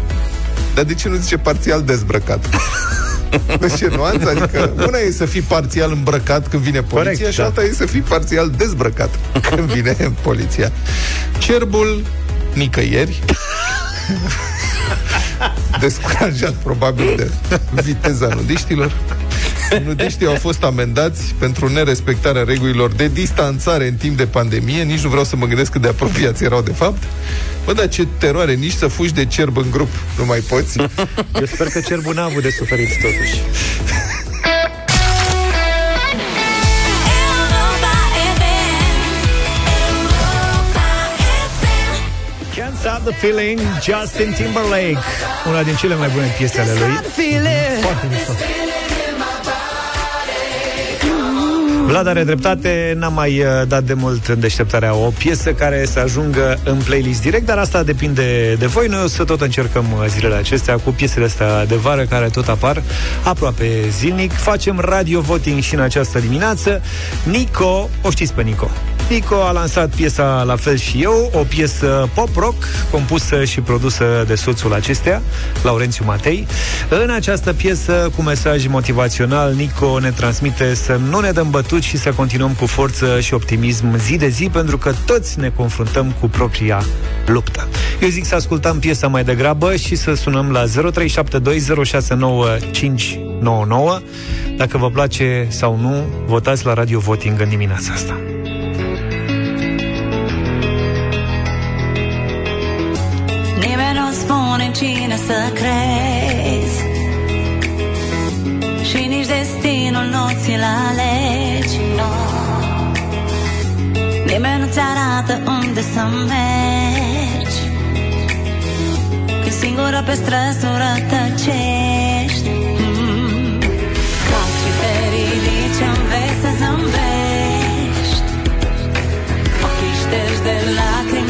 Dar de ce nu zice parțial dezbrăcat? Deci e nuanță? Adică una e să fii parțial îmbrăcat când vine poliția Corect, și da. alta e să fii parțial dezbrăcat când vine poliția. Cerbul nicăieri descurajat probabil de viteza nudiștilor. Nudiștii au fost amendați pentru nerespectarea regulilor de distanțare în timp de pandemie. Nici nu vreau să mă gândesc cât de apropiați erau de fapt. Bă, dar ce teroare, nici să fugi de cerb în grup nu mai poți. Eu sper că cerbul n-a avut de suferit totuși. Can't Stop the Feeling, Justin Timberlake Una din cele mai bune piese ale lui Foarte mișto Vlad are dreptate, n-am mai uh, dat de mult în deșteptarea o piesă care să ajungă în playlist direct, dar asta depinde de voi. Noi o să tot încercăm uh, zilele acestea cu piesele astea de vară care tot apar aproape zilnic. Facem radio voting și în această dimineață. Nico, o știți pe Nico? Nico a lansat piesa La fel și eu, o piesă pop-rock compusă și produsă de soțul acesteia, Laurențiu Matei. În această piesă, cu mesaj motivațional, Nico ne transmite să nu ne dăm bătut și să continuăm cu forță și optimism zi de zi, pentru că toți ne confruntăm cu propria luptă. Eu zic să ascultăm piesa mai degrabă și să sunăm la 0372069599. Dacă vă place sau nu, votați la Radio Voting în dimineața asta. Cine să crezi Și nici destinul nu ți-l alegi no. Nimeni nu-ți arată unde să mergi Când singură pe străzură tăcești mm. Când și te ridici înveți să zâmbești Ochii ștergi de lacrimi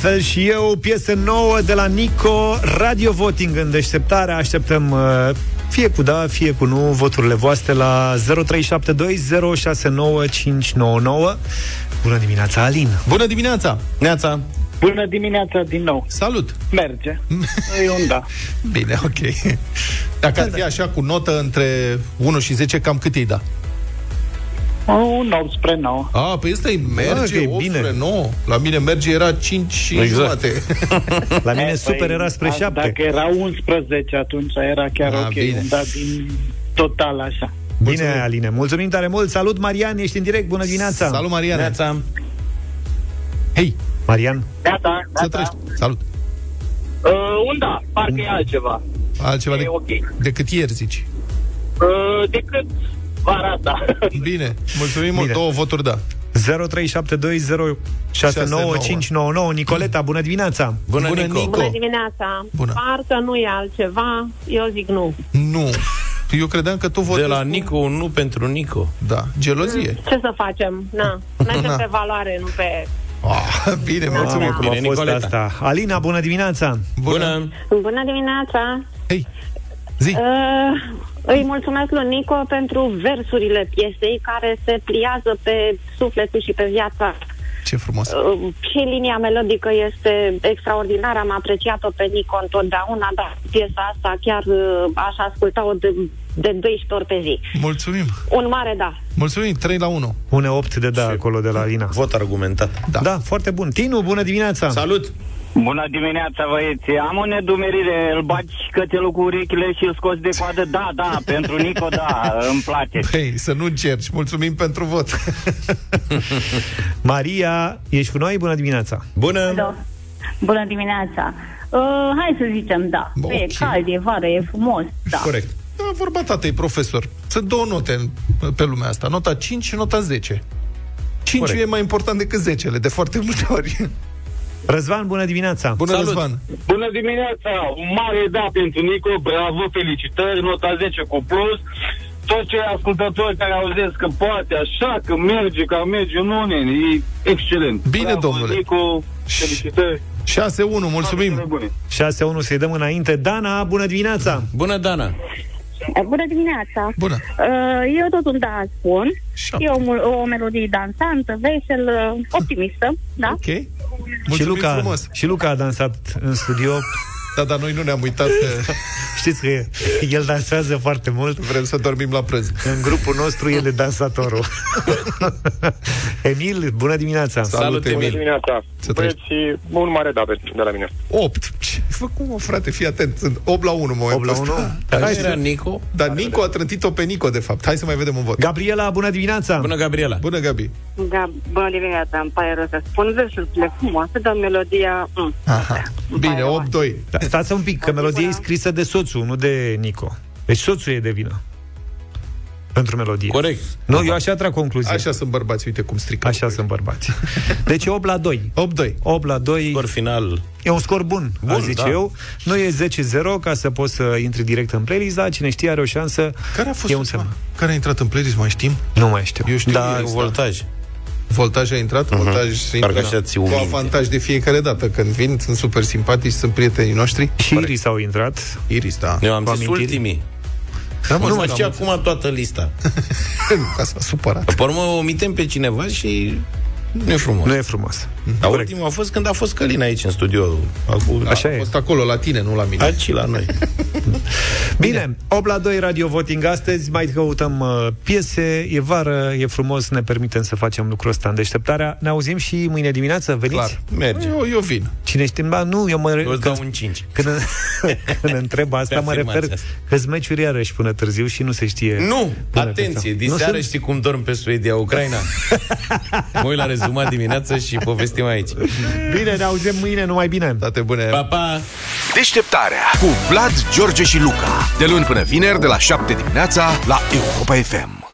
fel și eu, piesă nouă de la Nico, Radio Voting în deșteptare. Așteptăm uh, fie cu da, fie cu nu, voturile voastre la 0372069599. Bună dimineața, Alin! Bună dimineața! Neața! Bună dimineața din nou. Salut! Merge. e un da. Bine, ok. Dacă ar fi așa cu notă între 1 și 10, cam cât îi da? Un 8 spre 9. A, păi ăsta îi merge, că e 8 bine. spre 9. La mine merge, era 5 și Exact. jumate. La mine E, super păi, era spre a- 7. Dacă era 11, atunci era chiar A, ok. bine. Un da din total așa. Bine, Aline, mulțumim tare mult. Salut, Marian, ești în direct. Bună dimineața. Salut, Marian! Neața! Hei, Marian. Gata, să trăiești. Salut! Uh, un da, parcă e altceva. Altceva E de, ok. decât ieri, zici. Uh, decât vara asta. Bine, mulțumim mult. Bine. Două voturi, da. 0372069599 Nicoleta, bună dimineața! Bună, Bună, Nico! Nico. Bună dimineața! Bună. Parcă nu e altceva, eu zic nu. Nu. Eu credeam că tu De votezi la cu- Nico, un nu pentru Nico. Da, gelozie. Ce să facem? Na, mergem Na. pe valoare, nu pe... Ah, bine, mulțumim. Mamă, cum a Bine, fost Nicoleta. asta. Alina, bună dimineața! Bună! Bună dimineața! Hei, zi. Uh, îi mulțumesc lui Nico pentru versurile piesei care se pliază pe sufletul și pe viața. Ce frumos. Uh, și linia melodică este extraordinară, am apreciat-o pe Nico întotdeauna, dar piesa asta chiar uh, aș asculta-o de, de 12 ori pe zi. Mulțumim. Un mare da. Mulțumim, 3 la 1. Une 8 de da acolo de la Alina. Vot argumentat. Da. Da, foarte bun. Tinu, bună dimineața! Salut! Bună dimineața, băieți. Am o nedumerire. Îl bagi cățelul cu urechile și îl scoți de coadă. Da, da, pentru Nico, da, îmi place. Hei, să nu încerci. Mulțumim pentru vot. Maria, ești cu noi? Bună dimineața! Bună! Da. Bună dimineața. Uh, hai să zicem da. Bă, E ok. cald, e vară, e frumos. Da. Corect. Da, vorba tatei, profesor. Sunt două note în- pe lumea asta. Nota 5 și nota 10. 5 Corect. e mai important decât 10 de foarte multe ori. Răzvan, bună dimineața! Bună, Salut. Răzvan. Bună dimineața! Un mare da pentru Nico, bravo, felicitări, nota 10 cu plus. Toți cei ascultători care auzesc că poate așa, că merge, că merge în uneni, e excelent. Bine, bravo, domnule. Nico, felicitări. 6-1, mulțumim. Toate bune. 6-1 să-i dăm înainte. Dana, bună dimineața! Bună, Dana! Bună dimineața. Bună. Uh, eu tot un da spun. Șapte. E o, mul- o melodie dansantă, veselă, optimistă. Da? Ok. Și Mulțumim Luca, frumos. și Luca a dansat în studio. Da, dar noi nu ne-am uitat că Știți că el dansează foarte mult. vrem să dormim la prânz. În grupul nostru el e dansatorul. Emil, bună dimineața! Salut, Bună Emil! dimineața! Să Băieți, un mare da de la mine. 8. Ce fă cum, mă, frate, fii atent. Sunt 8 la 1 în 8 momentul la 1. ăsta. Dar Hai nu era să... Nico? Dar Nico a trântit-o pe Nico, de fapt. Hai să mai vedem un vot. Gabriela, bună dimineața! Bună, Gabriela! Bună, Gabi. Da, bună dimineața, îmi pare rău să spun versurile frumoase, dar melodia... Mm. Aha. Bine, 8-2. Da, stați un pic, că melodia e scrisă de soțul, nu de Nico. Deci soțul e de vină. Pentru melodie. Corect. Nu, eu așa trag concluzia. Așa sunt bărbați, uite cum strică. Așa sunt bărbați. Deci e 8 la 2. 8-2. 8 la 2 Scor final. e un scor bun, bun Bun, zice da. eu. Nu e 10-0 ca să poți să intri direct în playlist, dar cine știe are o șansă. Care a fost E un ultima? semn. Care a intrat în playlist, mai știm? Nu mai știu. Eu știu Dar Iris, Voltaj. Voltaj a intrat, uh-huh. Voltaj Mhm. Parcă intră, așa ți cu uminte. avantaj de fiecare dată când vin, sunt super simpatici, sunt prietenii noștri. și Iris au intrat. Iris, da. Eu am Cu zis amintiri? ultimii. Da, Nu mai am știu înțeles. acum toată lista. Ca s-a supărat. Pe urmă omitem pe cineva și nu e frumos. Nu e frumos. Dar ultimul a fost când a fost Călin aici în studio. Acum, Așa a e. fost acolo, la tine, nu la mine. Aici la noi. Bine, 8 la 2 radio voting astăzi, mai căutăm uh, piese, e vară, e frumos, ne permitem să facem lucrul ăsta în deșteptarea. Ne auzim și mâine dimineață, veniți? Clar. Merge. Eu, eu vin. Cine știe, ba, nu, eu mă... Eu îți dau când, un 5. când, când întreb asta, Pe mă refer afirmația asta. că sunt meciuri iarăși până târziu și nu se știe... Nu! până Atenție! când sau- Diseară Nu știi cum dorm pe Suedia, Ucraina? mă uit la rezumat dimineață și povestim aici. sunt- Bine, ne auzim mâine, numai bine! Toate bune. Pa, pa! Deșteptarea cu Vlad, George și Luca. De luni până vineri, de la 7 dimineața, la Europa FM.